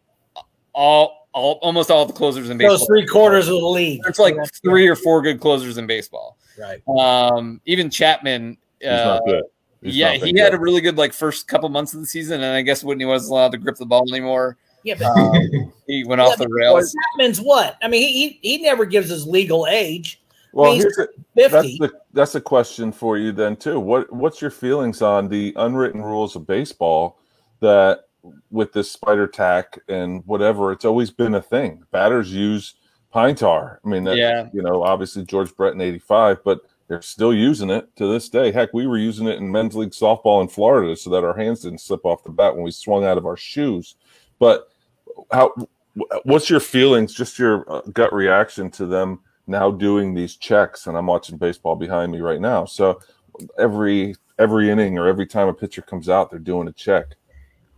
All, all almost all the closers in baseball. Those three quarters of the league. It's like three or four good closers in baseball. Right. Um, even Chapman. He's uh, not good. He's yeah, not that he had a really good like first couple months of the season, and I guess when he wasn't allowed to grip the ball anymore, Yeah, but um, <laughs> he went Yeah, off the but rails. Chapman's what? I mean, he, he he never gives his legal age. Well, he's here's a, that's the that's a question for you then too. What what's your feelings on the unwritten rules of baseball that with this spider tack and whatever, it's always been a thing. Batters use pine tar. I mean, that, Yeah. you know, obviously George Brett in '85, but they're still using it to this day. Heck, we were using it in men's league softball in Florida so that our hands didn't slip off the bat when we swung out of our shoes. But how? What's your feelings? Just your uh, gut reaction to them now doing these checks? And I'm watching baseball behind me right now. So every every inning or every time a pitcher comes out, they're doing a check.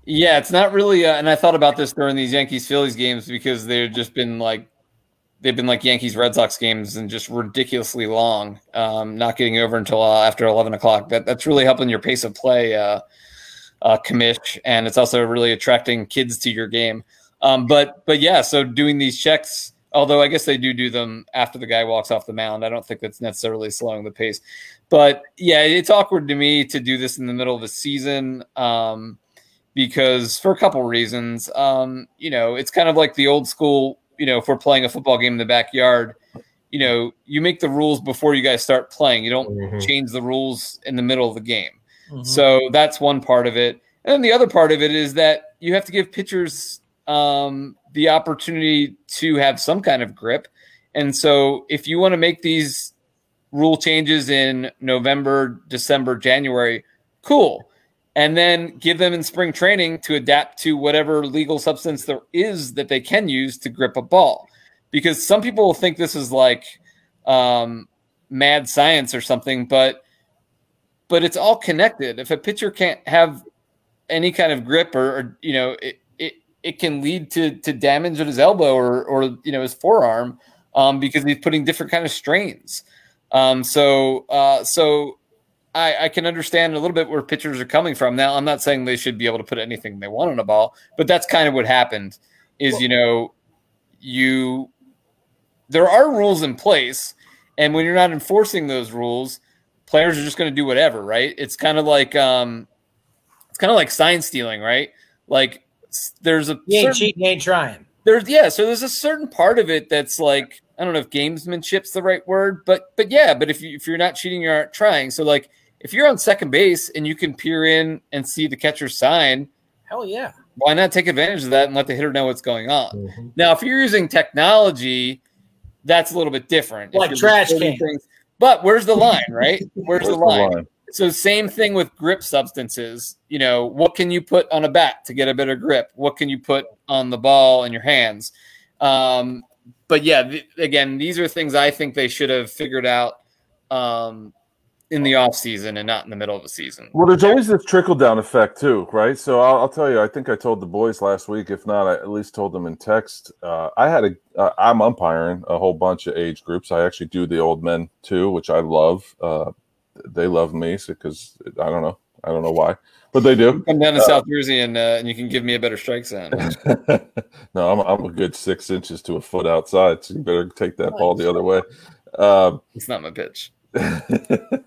Yeah, it's not really. Uh, and I thought about this during these Yankees Phillies games because they've just been like they've been like Yankees Red Sox games and just ridiculously long, um, not getting over until uh, after eleven o'clock. That that's really helping your pace of play, uh, uh, commish, and it's also really attracting kids to your game. Um, but but yeah, so doing these checks, although I guess they do do them after the guy walks off the mound. I don't think that's necessarily slowing the pace. But yeah, it's awkward to me to do this in the middle of the season. Um, because for a couple reasons. Um, you know, it's kind of like the old school, you know, if we're playing a football game in the backyard, you know, you make the rules before you guys start playing. You don't Mhm. change the rules in the middle of the game. Mhm. So that's one part of it. And then the other part of it is that you have to give pitchers um, the opportunity to have some kind of grip. And so if you want to make these rule changes in November, December, January, cool. And then give them in spring training to adapt to whatever legal substance there is that they can use to grip a ball. Because some people will think this is like um, mad science or something, but but it's all connected. If a pitcher can't have any kind of grip or, or you know it, it it can lead to to damage at his elbow or or you know his forearm um, because he's putting different kind of strains. Um, so uh, so I, I can understand a little bit where pitchers are coming from. Now I'm not saying they should be able to put anything they want on a ball, but that's kind of what happened. Is you know you there are rules in place, and when you're not enforcing those rules, players are just going to do whatever, right? It's kind of like um, it's kind of like sign stealing, right? Like there's a You ain't cheating, ain't trying. there's yeah, so there's a certain part of it that's like I don't know if gamesmanship's the right word, but but yeah, but if you if you're not cheating, you aren't trying. So like if you're on second base and you can peer in and see the catcher's sign, Hell yeah. why not take advantage of that and let the hitter know what's going on? Mhm. Now, if you're using technology, that's a little bit different. Like trash recording can. things- But where's the line, right? Where's, the, Where's line? So same thing with grip substances. You know, what can you put on a bat to get a better grip? What can you put on the ball in your hands? Um, but yeah, th- again, these are things I think they should have figured out um, in the off season and not in the middle of the season. Well, there's always this trickle down effect too, right? So I'll, I'll tell you. I think I told the boys last week. If not, I at least told them in text. Uh, I had a. Uh, I'm umpiring a whole bunch of age groups. I actually do the old men too, which I love. Uh, they love me because I don't know. I don't know why, but they do. Come down to South Jersey and uh, and you can give me a better strike zone. <laughs> no, I'm, I'm a good six inches to a foot outside, so you better take that ball the other way. Um, It's not my pitch. <laughs> I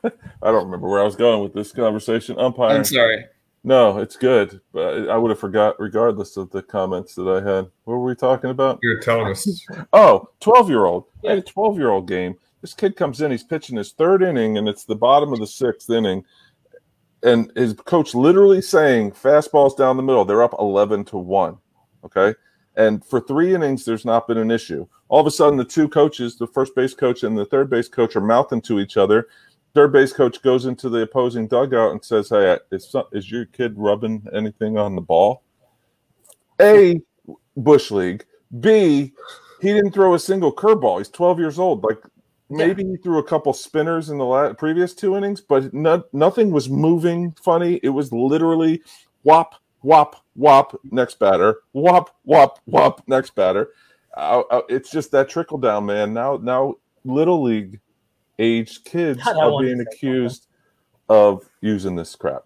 don't remember where I was going with this conversation. Umpiring. I'm sorry. No, it's good, but I would have forgot regardless of the comments that I had. What were we talking about? You're telling us. <laughs> Oh, 12 year old. I had a 12 year old game. This kid comes in, he's pitching his third inning, and it's the bottom of the sixth inning. And his coach literally saying, fastballs down the middle. They're up 11 to 1. Okay. And for three innings, there's not been an issue. All of a sudden, the two coaches, the first base coach and the third base coach, are mouthing to each other. Third base coach goes into the opposing dugout and says, Hey, is, some- is your kid rubbing anything on the ball? A, Bush League. B, he didn't throw a single curveball. He's 12 years old. Like maybe he threw a couple spinners in the previous two innings, but no- nothing was moving funny. It was literally whop, whop, whop, next batter, whop, whop, whop, next batter. Uh, uh, it's just that trickle down, man. Now, now, little league aged kids <laughs> God, are being to say accused of using this crap.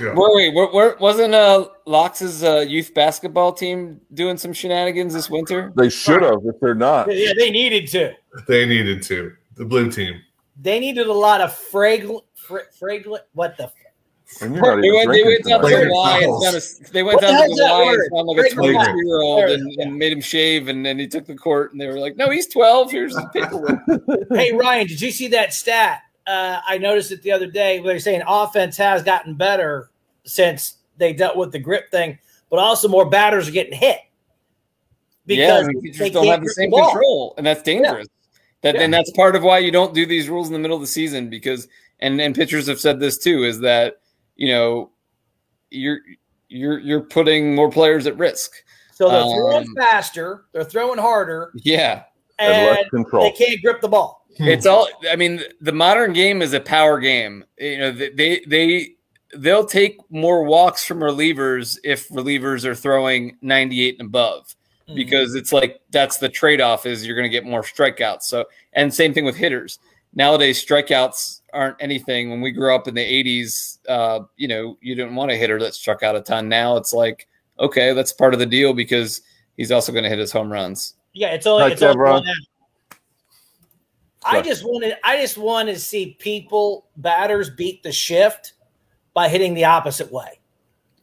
Yeah. Wait, wait, where, where, wasn't uh, Lox's uh, youth basketball team doing some shenanigans this winter? They should have if they're not. Yeah, they needed to. They needed to. The blue team. They needed a lot of fragrant, fra- fragrant. What the? And you're not They even went, they went down to tonight. the Lions. Down to, they went What down to the that Lions, word? found like a 22 year old, and, and made him shave. And then he took the court, and they were like, "No, he's 12. Here's his paperwork." <laughs> Hey Ryan, did you see that stat? Uh, I noticed it the other day. Where they're saying offense has gotten better since they dealt with the grip thing, but also more batters are getting hit yeah, because mean, pitchers they don't have the same ball. control, and that's dangerous. That Yeah. and that's part of why you don't do these rules in the middle of the season because and and pitchers have said this too is that you know you're you're you're putting more players at risk. So they're throwing Um, faster, they're throwing harder, Yeah, And and less control. they can't grip the ball. it's all. I mean, the modern game is a power game. You know, they they, they they'll take more walks from relievers if relievers are throwing 98 and above. Mm-hmm. because it's like that's the trade-off is you're going to get more strikeouts. So and same thing with hitters. Nowadays strikeouts aren't anything. When we grew up in the 80s, uh, you know, you didn't want a hitter that struck out a ton. Now it's like, okay, that's part of the deal because he's also going to hit his home runs. yeah, it's only Like it's only Chevron. one out. I Sorry. just wanted I just want to see people batters beat the shift by hitting the opposite way.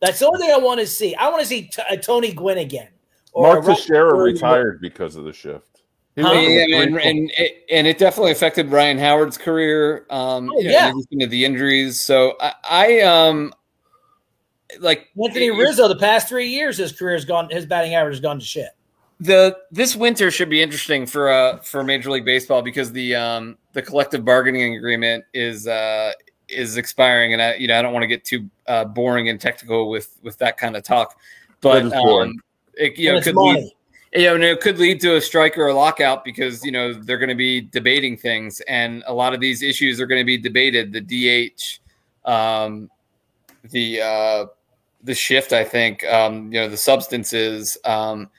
That's the only thing I want to see. I want to see t- a Tony Gwynn again. or Mark a Teixeira retired because of the shift. He Huh? went from and, and, and, it, definitely affected Ryan Howard's career. Um, Oh, you know, yeah. in the injuries. So I, I um, like Anthony Rizzo, the past three years, his career has gone, his batting average has gone to shit. the this winter should be interesting for uh for Major League Baseball because the um the collective bargaining agreement is uh is expiring, and I you know I don't want to get too uh, boring and technical with with that kind of talk, but That is boring. um, it, you know And it's could lead, money. You know, and it could lead to a strike or a lockout because you know they're going to be debating things, and a lot of these issues are going to be debated. The DH, um, the uh, the shift, I think, um, you know, the substances, um,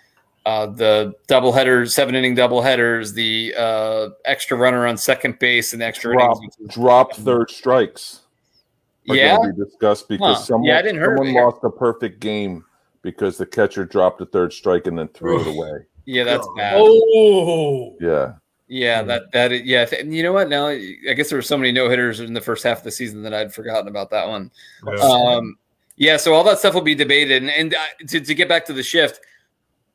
uh, the double headers, seven inning double headers, the uh, extra runner on second base, and extra Drop, innings. drop third strikes. Yeah, be discussed because Huh. someone, Yeah, someone lost a perfect game because the catcher dropped a third strike and then threw it away. yeah, that's bad. Oh, Yeah, Yeah, that that is, yeah. And you know what? Now I guess there were so many no hitters in the first half of the season that I'd forgotten about that one. Yeah. Um, yeah, so all that stuff will be debated, and, and uh, to, to get back to the shift,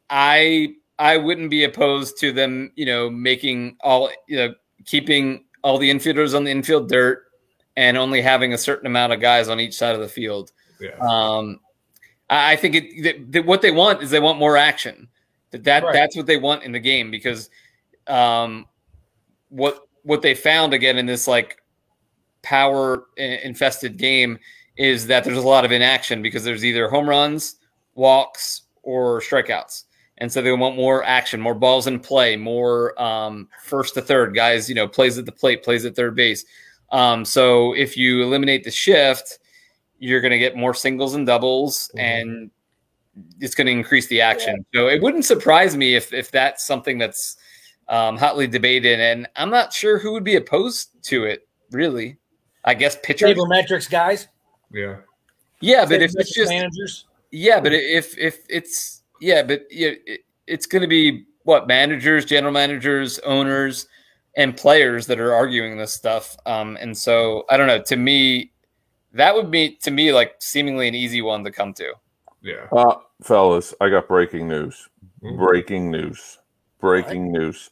I I wouldn't be opposed to them, you know, making all you know, keeping all the infielders on the infield dirt, and only having a certain amount of guys on each side of the field. yeah. Um, I think it that, that what they want is they want more action. That, that Right. that's what they want in the game because um, what what they found again in this like power infested game is that there's a lot of inaction because there's either home runs, walks, or strikeouts. And so they want more action, more balls in play, more um, first to third guys, you know, plays at the plate, plays at third base. Um, so if you eliminate the shift, you're going to get more singles and doubles, Mhm. and it's going to increase the action. So it wouldn't surprise me if if that's something that's um, hotly debated, and I'm not sure who would be opposed to it. Really, I guess pitchers. metrics guys. yeah. Yeah, but if it's just managers. yeah, but if if it's yeah, but yeah, it, it's going to be what managers, general managers, owners, and players that are arguing this stuff. Um, and so I don't know. To me, that would be to me like seemingly an easy one to come to. Yeah. Uh, fellas, I got breaking news. Mm-hmm. Breaking news. Breaking news.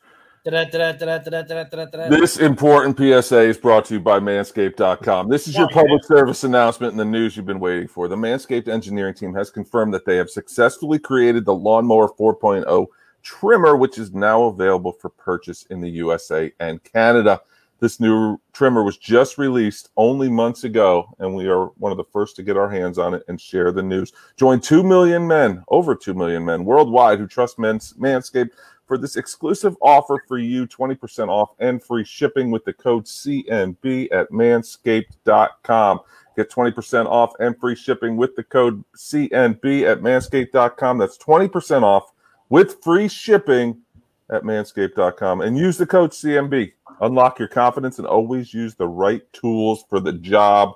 This important PSA is brought to you by manscaped.com. This is your public service announcement and the news you've been waiting for. The Manscaped engineering team has confirmed that they have successfully created the Lawnmower 4.0 trimmer, which is now available for purchase in the USA and Canada. This new trimmer was just released only months ago, and we are one of the first to get our hands on it and share the news. Join 2 million men, over 2 million men worldwide who trust Mans- Manscaped for this exclusive offer for you 20% off and free shipping with the code CNB at manscaped.com. Get 20% off and free shipping with the code CNB at manscaped.com. That's 20% off with free shipping at manscaped.com and use the code CNB. Unlock your confidence and always use the right tools for the job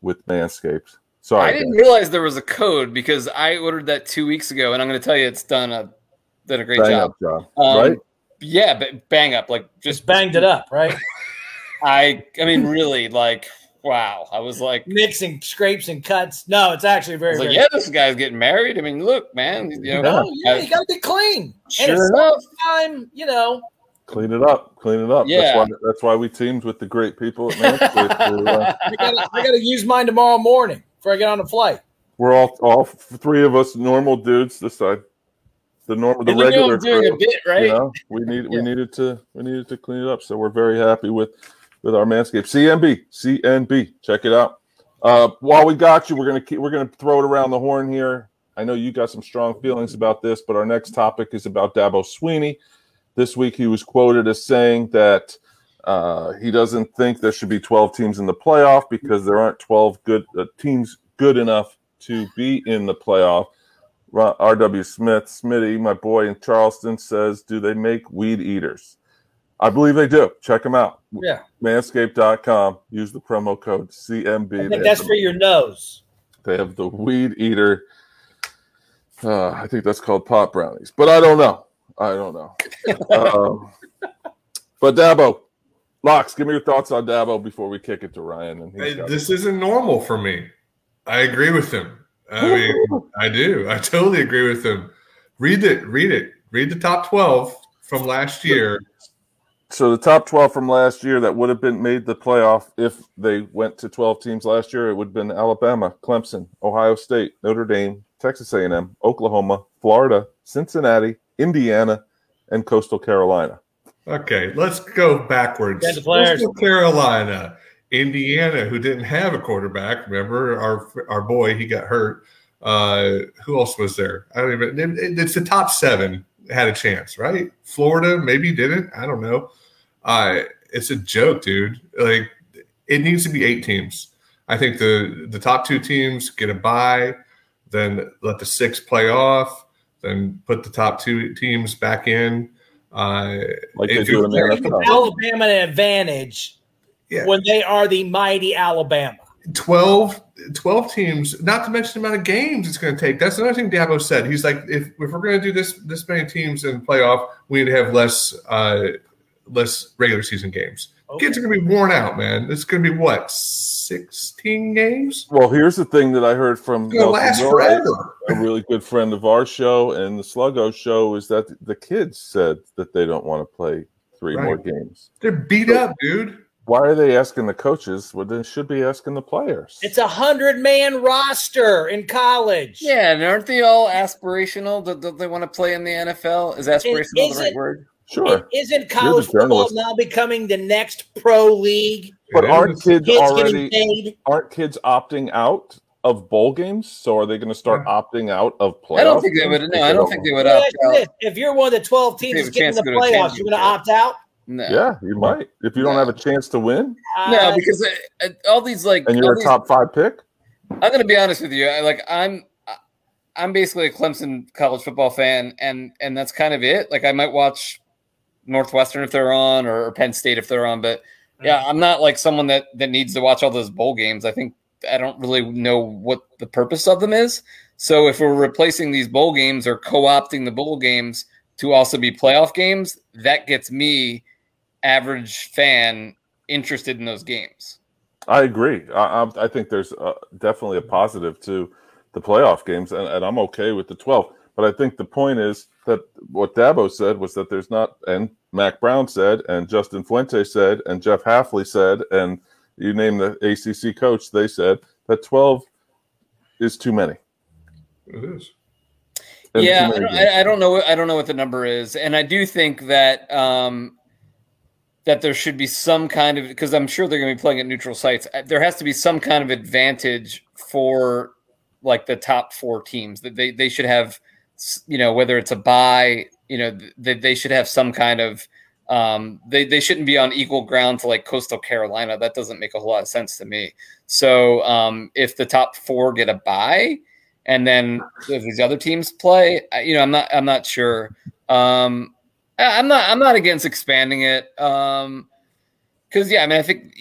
with Manscaped. Sorry. I didn't realize there was a code because I ordered that two weeks ago, and I'm going to tell you it's done a done a great Bang job. up job. Um, right? Yeah, but bang up like Just just banged it up, right? <laughs> I I mean really like wow. I was like mixing scrapes and cuts. No, it's actually I very, like, yeah, this guy's getting married. I mean, look, man, you know, No, yeah, you gotta be clean. and sure it's enough. time, you know. Clean it up. Clean it up. Yeah. That's why that's why we teamed with the great people at Manscaped. <laughs> to, uh, I gotta, I gotta use mine tomorrow morning before I get on the flight. we're all all three of us normal dudes this side. The normal the regular doing a bit right. You know, we need we <laughs> needed to we needed to clean it up. So we're very happy with with our Manscaped. CNB, CNB. Check it out. Uh, while we got you, we're gonna keep we're gonna throw it around the horn here. I know you got some strong feelings about this, but our next topic is about Dabo Swinney. This week he was quoted as saying that uh, he doesn't think there should be 12 teams in the playoff because there aren't 12 good uh, teams good enough to be in the playoff. R.W. Smith, Smitty, my boy in Charleston, says, Do they make weed eaters? I believe they do. Check them out. Yeah. Manscaped.com. Use the promo code CNB. I think that's for your nose. they have the weed eater. Uh, I think that's called pot brownies, but I don't know. I don't know. um, but Dabo, Locks, give me your thoughts on Dabo before we kick it to Ryan. And Hey, this isn't normal for me. I agree with him. I mean, <laughs> I do. I totally agree with him. Read it. Read it. Read the top 12 from last year. so the top 12 from last year that would have been made the playoff if they went to 12 teams last year, it would have been Alabama, Clemson, Ohio State, Notre Dame, Texas A&M, Oklahoma, Florida, Cincinnati, Indiana, and Coastal Carolina. Okay, let's go backwards. Get. Coastal Carolina Indiana, who didn't have a quarterback. Remember our our boy, he got hurt. Uh, who else was there? I don't even. it- It's the top seven had a chance, right? Florida maybe didn't. I don't know. Uh, it's a joke, dude. Like it needs to be eight teams. I think the the top two teams get a bye, then let the six play off, then put the top two teams back in. Uh, like they If do you- in the Alabama an advantage Yeah. when they are the mighty Alabama. 12, 12 teams, not to mention the amount of games it's going to take. That's another thing Dabo said. He's like, if, if we're going to do this this many teams in the playoff, we need to have less uh, less regular season games. Okay. Kids are going to be worn out, man. It's going to be what sixteen games. Well, here's the thing that I heard from It's going last Miller, forever. a really good friend of our show and the Sluggo show, is that the kids said that they don't want to play three Right. more games. They're beat up, dude. Why are they asking the coaches? Well, they should be asking the players. It's a hundred man roster in college. Yeah, and aren't they all aspirational? Don't, don't they want to play in the NFL? Is aspirational the is right it- word? sure, Isn't college football now becoming the next pro league? But It aren't is. kids Kids already aren't kids opting out of bowl games? So are they going to start opting out of playoffs? I don't think they would. No, I don't think they would Let me opt out. If you're one of the 12 teams that's getting chance the to go playoffs, you're going to opt out? No. Yeah, you might if you don't have a chance to win No, Uh, because uh, uh, all these like and you're a these- top five pick. I'm going to be honest with you. I, like I'm, I'm basically a Clemson college football fan, and and that's kind of it. Like I might watch Northwestern if they're on, or Penn State if they're on, but yeah, I'm not like someone that that needs to watch all those bowl games. I think I don't really know what the purpose of them is. So if we're replacing these bowl games or co-opting the bowl games to also be playoff games, that gets me, average fan, interested in those games. I agree. I, I, I think there's uh, definitely a positive to the playoff games, and, and I'm okay with the 12. But I think the point is that what Dabo said was that there's not, and Mack Brown said, and Justin Fuente said, and Jeff Hafley said, and you name the ACC coach, they said that 12 is too many. It is. And yeah, I don't. I, I don't know. I don't know what the number is, and I do think that um, that there should be some kind of because I'm sure they're going to be playing at neutral sites. uh, There has to be some kind of advantage for like the top four teams that they they should have. You know, whether it's a buy, you know, that they should have some kind of. Um, they they shouldn't be on equal ground to like Coastal Carolina. That doesn't make a whole lot of sense to me. So um, if the top four get a buy, and then if these other teams play, I- you know, I'm not, I'm not sure. Um, I- I'm not, I'm not against expanding it. Um, because yeah, I mean, I think,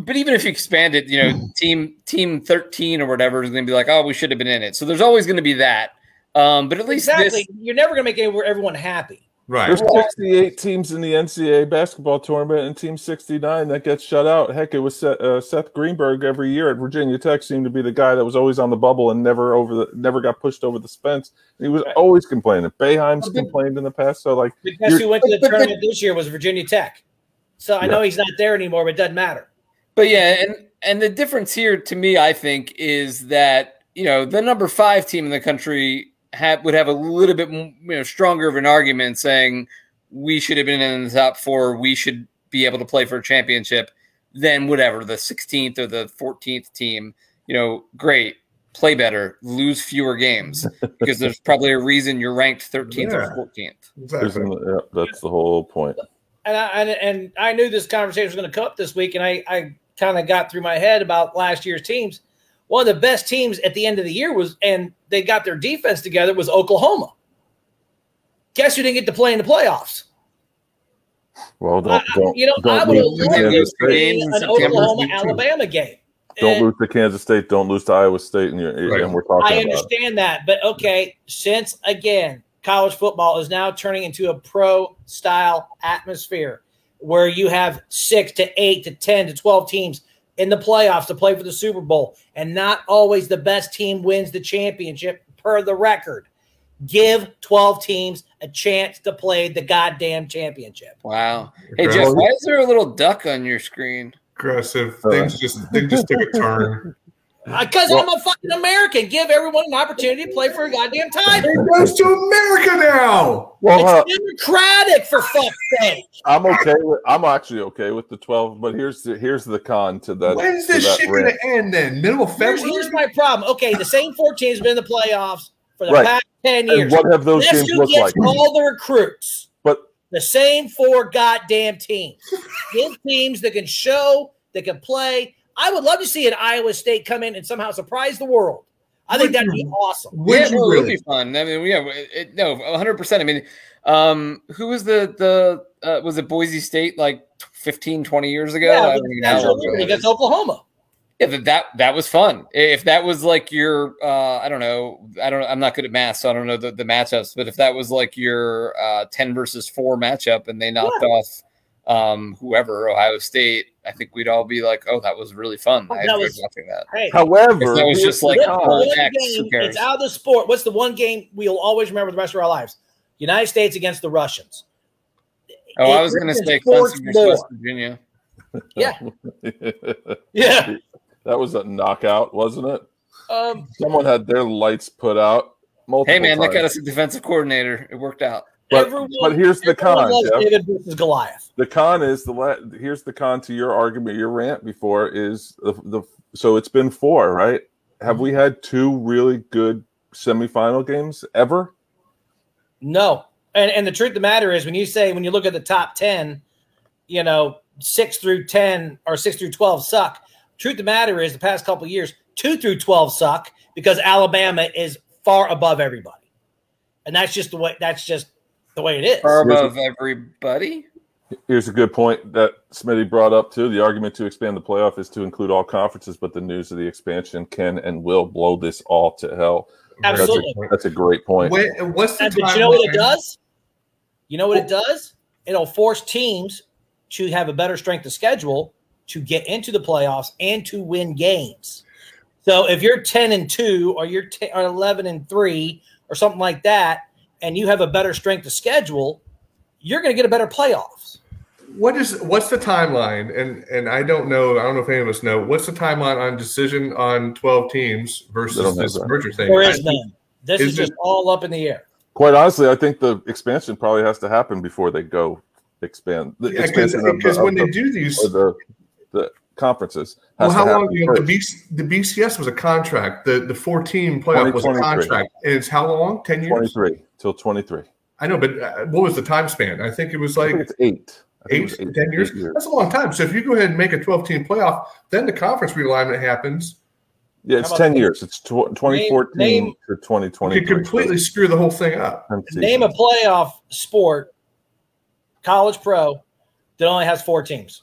but even if you expand it, you know, <laughs> team team 13 or whatever is going to be like, oh, we should have been in it. So there's always going to be that. Um, but at least exactly. this, You're never going to make everyone everyone happy. Right. There's 68 teams in the NCAA basketball tournament, and Team 69 that gets shut out. Heck, it was Seth, uh, Seth Greenberg every year at Virginia Tech seemed to be the guy that was always on the bubble and never over the never got pushed over the fence. He was Right. always complaining. Boeheim's But- complained in the past, so like The guess who went to the but- but- tournament this year was Virginia Tech. So I Yeah. know he's not there anymore, but it doesn't matter. But yeah, and and the difference here to me, I think, is that you know the number five team in the country have, would have a little bit you know stronger of an argument saying we should have been in the top four, we should be able to play for a championship, than whatever the 16th or the 14th team. You know, great, play better, lose fewer games <laughs> because there's probably a reason you're ranked 13th Yeah. or 14th. Exactly. yeah, that's the whole point. And I, and, and I knew this conversation was going to come up this week, and I, I kind of got through my head about last year's teams. One of the best teams at the end of the year was, and they got their defense together, was Oklahoma. Guess who didn't get to play in the playoffs? Well, don't I- don't, you know, I don't would have lose to loved Kansas State. an September. Oklahoma Alabama game. Don't And lose to Kansas State. Don't lose to Iowa State, and, you're, Right. and we're talking I about. understand that, but okay, since again, college football is now turning into a pro style atmosphere where you have six to eight to 10 to 12 teams in the playoffs to play for the Super Bowl, and not always the best team wins the championship per the record. Give 12 teams a chance to play the goddamn championship. Wow. Hey Aggressive. Jeff, why is there a little duck on your screen? Aggressive. Uh, Things just they just took a turn. <laughs> Because Well- I'm a fucking American. Give everyone an opportunity to play for a goddamn title. It goes to America now. Well, uh, It's democratic for fuck's sake. I'm okay with. I'm actually okay with the 12, but here's the here's the con to that. When's this that shit going to end then? Middle of Here's, February? here's my problem. Okay, the same four teams have been in the playoffs for the Right. past 10 And years. what have those Guess games who look like? all the recruits? But The same four goddamn teams. Give teams that can show, that can play. I would love to see an Iowa State come in and somehow surprise the world. I think that'd be awesome. Would yeah, you no, it would be fun. I mean, yeah, it, it- no, 100. percent I mean, um, who was the the uh, was it Boise State like 15, 20 years ago? I Yeah, don't even know how long ago it against. Oklahoma. Yeah, that, that that was fun. If that was like your, uh, I don't know, I don't, I'm not good at math, so I don't know the, the matchups. But if that was like your uh, ten versus four matchup, and they knocked off um, whoever Ohio State, I think we'd all be like, "Oh, that was really fun." Oh, I that enjoyed was- watching that. Hey, however, If that was just like the What's con. the oh, one X, game, it's out of the sport. What's the one game we'll always remember the rest of our lives? United States against the Russians. Oh, I was going to say Clemson versus. West Virginia. <laughs> Yeah. <laughs> Yeah. that was a knockout, wasn't it? Um, Someone had their lights put out. Multiple Hey man, that got us a defensive coordinator. It worked out. But- everyone, but here's the con. David versus Goliath. The con is the la- here's the con to your argument, your rant before is the, the so it's been four, right? Have we mm-hmm. had two really good semifinal games ever? No. And and the truth of the matter is when you say when you look at the top 10, you know, 6 through 10 or 6 through 12 suck. Truth of the matter is the past couple of years, 2 through 12 suck because Alabama is far above everybody. And that's just the way that's just the way it is. Far Here's above everybody. Here's a good point that Smitty brought up too. The argument to expand the playoff is to include all conferences, but the news of the expansion can and will blow this all to hell. Absolutely. That's a, that's a great point. When, what's the And, but you know what it does? You know what it does? It'll force teams to have a better strength of schedule to get into the playoffs and to win games. So if you're 10 and 2 or you're 10, or 11 and 3 or something like that and you have a better strength of schedule, you're going to get a better playoffs. What is what's the timeline? And and I don't know. I don't know if any of us know. What's the timeline on decision on twelve teams versus this that. merger thing? There is I- none. This Is is just it- all up in the air. Quite honestly, I think the expansion probably has to happen before they go expand. The Yeah, expansion of the- because of when they the- do these, the the conferences. well, how to long? happen You know, the, first. B, the BCS was a contract. The the four team playoff was a contract, and it's how long? Ten years. 23 till 23. I know, but uh, what was the time span? I think it was like it's eight. I think eight, it was ten years. eight years. That's a long time. So if you go ahead and make a twelve team playoff, then the conference realignment happens. Yeah, it's 10 this? years. It's tw- 2014 name- to You completely screw the whole thing up. Name a playoff sport, college pro, that only has four teams.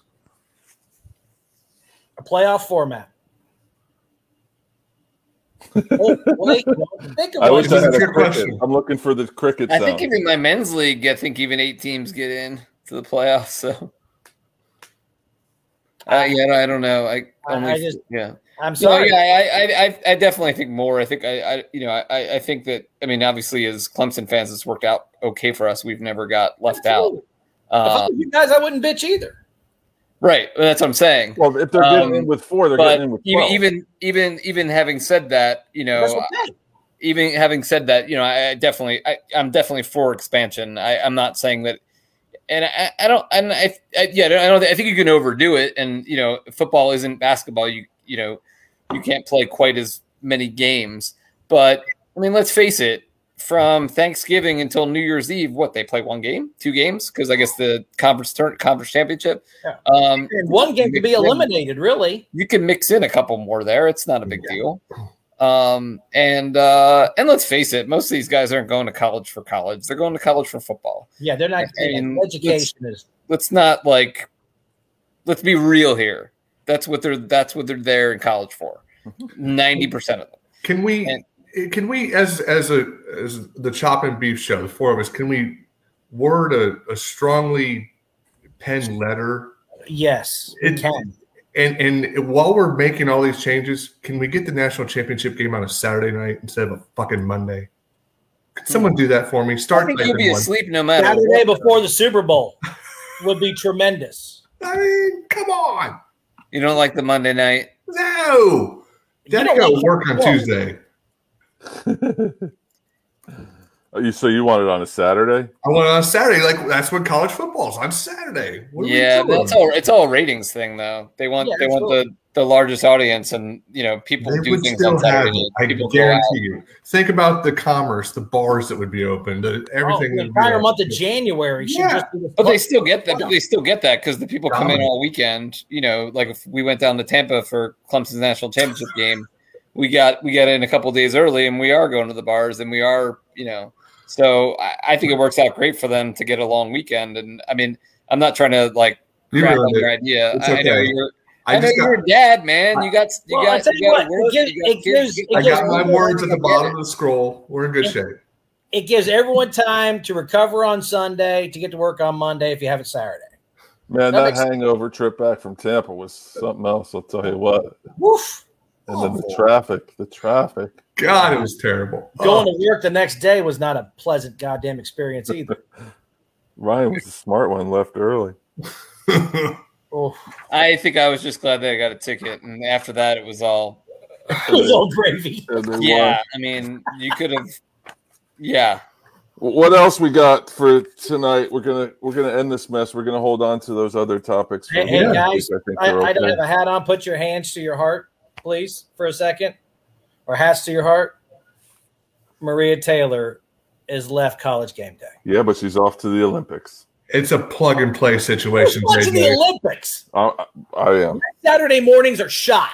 A playoff format. Wait, think I about wish This I is had a a trick cricket. question. I'm looking for the cricket I sound. think even my men's league, I think even eight teams get in to the playoffs. So, uh, yeah, I don't know. I, I- only, I just- yeah. I'm No, sorry. yeah, I, I, I, I definitely think more. I think I, I you know, I, I think that. I mean, obviously, as Clemson fans, it's worked out okay for us. We've never got left out. Absolutely. If I Uh, was you guys, I wouldn't bitch either. Right, that's what I'm saying. well, if they're getting Um, in with four, they're But getting in with even, 12. even, even, even having said that, you know, even having said that, you know, I, I definitely, I, I'm definitely for expansion. I, I'm not saying that, and I, I don't, and I, I, yeah, I don't. I think you can overdo it, and you know, football isn't basketball. You, you know, you can't play quite as many games. But I mean, let's face it. From Thanksgiving until New Year's Eve, what they play one game, two games, because I guess the conference turn, conference championship. Yeah. Um, one game could be eliminated, really. you can mix in a couple more there. It's not a big deal. Um, and uh, and let's face it, most of these guys aren't going to college for college. They're going to college for football. Yeah, they're not. I mean, education is. Let's not like let's be real here. That's what they're that's what they're there in college for. Ninety percent of them. Can we? And- Can we, as as a as the chop and beef show, the four of us, can we word a, a strongly penned letter? Yes, it It- can. And and while we're making all these changes, can we get the national championship game on a Saturday night instead of a fucking Monday? Could hmm. someone do that for me? start I Start. think you'll be one. asleep no matter. Saturday what. before the Super Bowl would be tremendous. <laughs> I mean, come on, You don't like the Monday night? no. Daddy don't got like work on football. Tuesday. <laughs> Oh, you so you want it on a Saturday? I went on Saturday. Like that's what college football's on Saturday. What Yeah, doing? that's all. It's all ratings thing, though. They want Yeah, they want absolutely. the the largest audience, and you know people They do would things still on have Saturday. I People guarantee you. Think about the commerce, the bars that would be open, the, Oh, everything. the that be entire month of January should Yeah. just be the But they still get that. But they still get that because the people come in all weekend. You know, like if we went down to Tampa for Clemson's national championship game, we got we got in a couple days early, and we are going to the bars, and we are you know. So I, I think it works out great for them to get a long weekend. And I mean, I'm not trying to like You crap on your idea. It's I, I know you're. I, I, know you're got, a dad, man. You got you Well, I'll got tell you you what, work. it gives- you got it gives- I got my words at the bottom of the scroll. We're in good Yeah. shape. it gives everyone time to recover on Sunday to get to work on Monday if you have it Saturday. Man, That that makes- hangover trip back from Tampa was something else. I'll tell you what. Woof. And oh, then the traffic, the traffic. God, it was terrible. Going to oh. work the next day was not a pleasant goddamn experience either. <laughs> Ryan was the smart one, left early. Oh. <laughs> Oh, I think I was just glad that I got a ticket, and after that, it was all. <laughs> it was all gravy. And then Yeah, I mean, you could have. Yeah, What what else we got for tonight? We're gonna we're gonna end this mess. We're gonna hold on to those other topics. Hey, hey, guys. I I, I don't okay. have a hat on. Put your hands to your heart, please, for a second, or hats to your heart. Maria Taylor is left college game day. Yeah, but she's off to the Olympics. it's a plug and play situation. Watching the Olympics. I, I am. Saturday mornings are shot.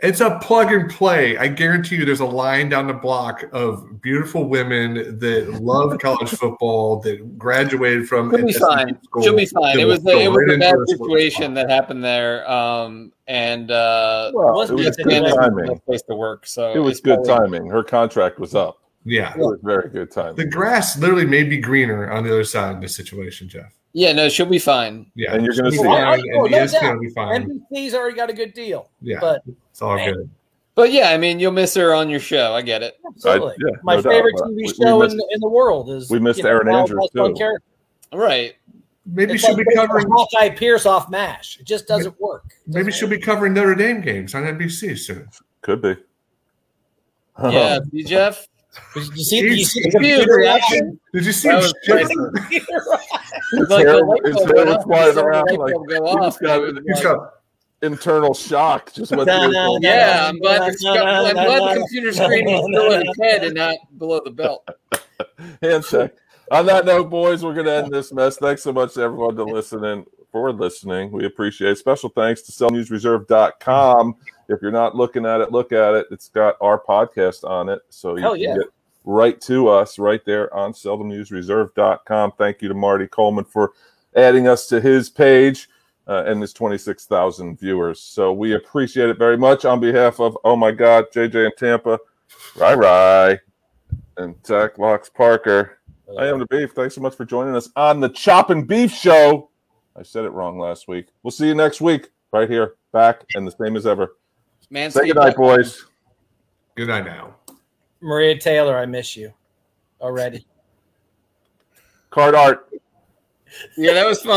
It's a plug and play. I guarantee you there's a line down the block of beautiful women that love college football, that graduated from she'll be fine. school, She'll be fine. It was a, it was right a bad situation that happened there, um, and uh, Well, wasn't it was good a- timing. place to work. So It was good probably- timing. Her contract was up. Yeah. It was very good timing. The grass literally may be greener on the other side of this situation, Jeff. Yeah, no, she'll be fine. Yeah. And you're gonna she'll be see- fine, Oh, and no ESPN will be fine. NBC's already got a good deal. Yeah. But It's all Man. good. But yeah, I mean, you'll miss her on your show. I get it. absolutely, yeah, my no favorite but TV we- we show missed- in, in the world is we missed you know, Erin Andrews, West too. character. Right. Maybe It's she'll like be covering Hawkeye Pierce off Mash. It just doesn't work. It maybe doesn't she'll be covering Notre Dame games on NBC soon. Could be. Yeah, <laughs> see, Jeff. work. You see, you see the computer reaction. Did you see him was <laughs> his Like the hair, his hair was flying you saw the around like he off, just got it was got internal shock. Just went through his <laughs> whole- Yeah, I'm glad, the, I'm glad the computer screen was still at his head and not below the belt. <laughs> hand check. On that note, boys, we're going to end this mess. Thanks so much to everyone to listening for listening. We appreciate it. Special thanks to sellnewsreserve.com. If you're not looking at it, look at it. It's got our podcast on it. So you Hell can yeah. get right to us right there on seldomnewsreserve.com. Thank you to Marty Coleman for adding us to his page uh, and his 26,000 viewers. So we appreciate it very much on behalf of, oh my God, JJ and Tampa, Rye Rye, and Zach Locks Parker. I am the beef. Thanks so much for joining us on the Chop and Beef Show. I said it wrong last week. We'll see you next week, right here, back and the same as ever. Man, Say goodnight, boys. good night now. Maria Taylor, I miss you already. Card art. Yeah, that was fun.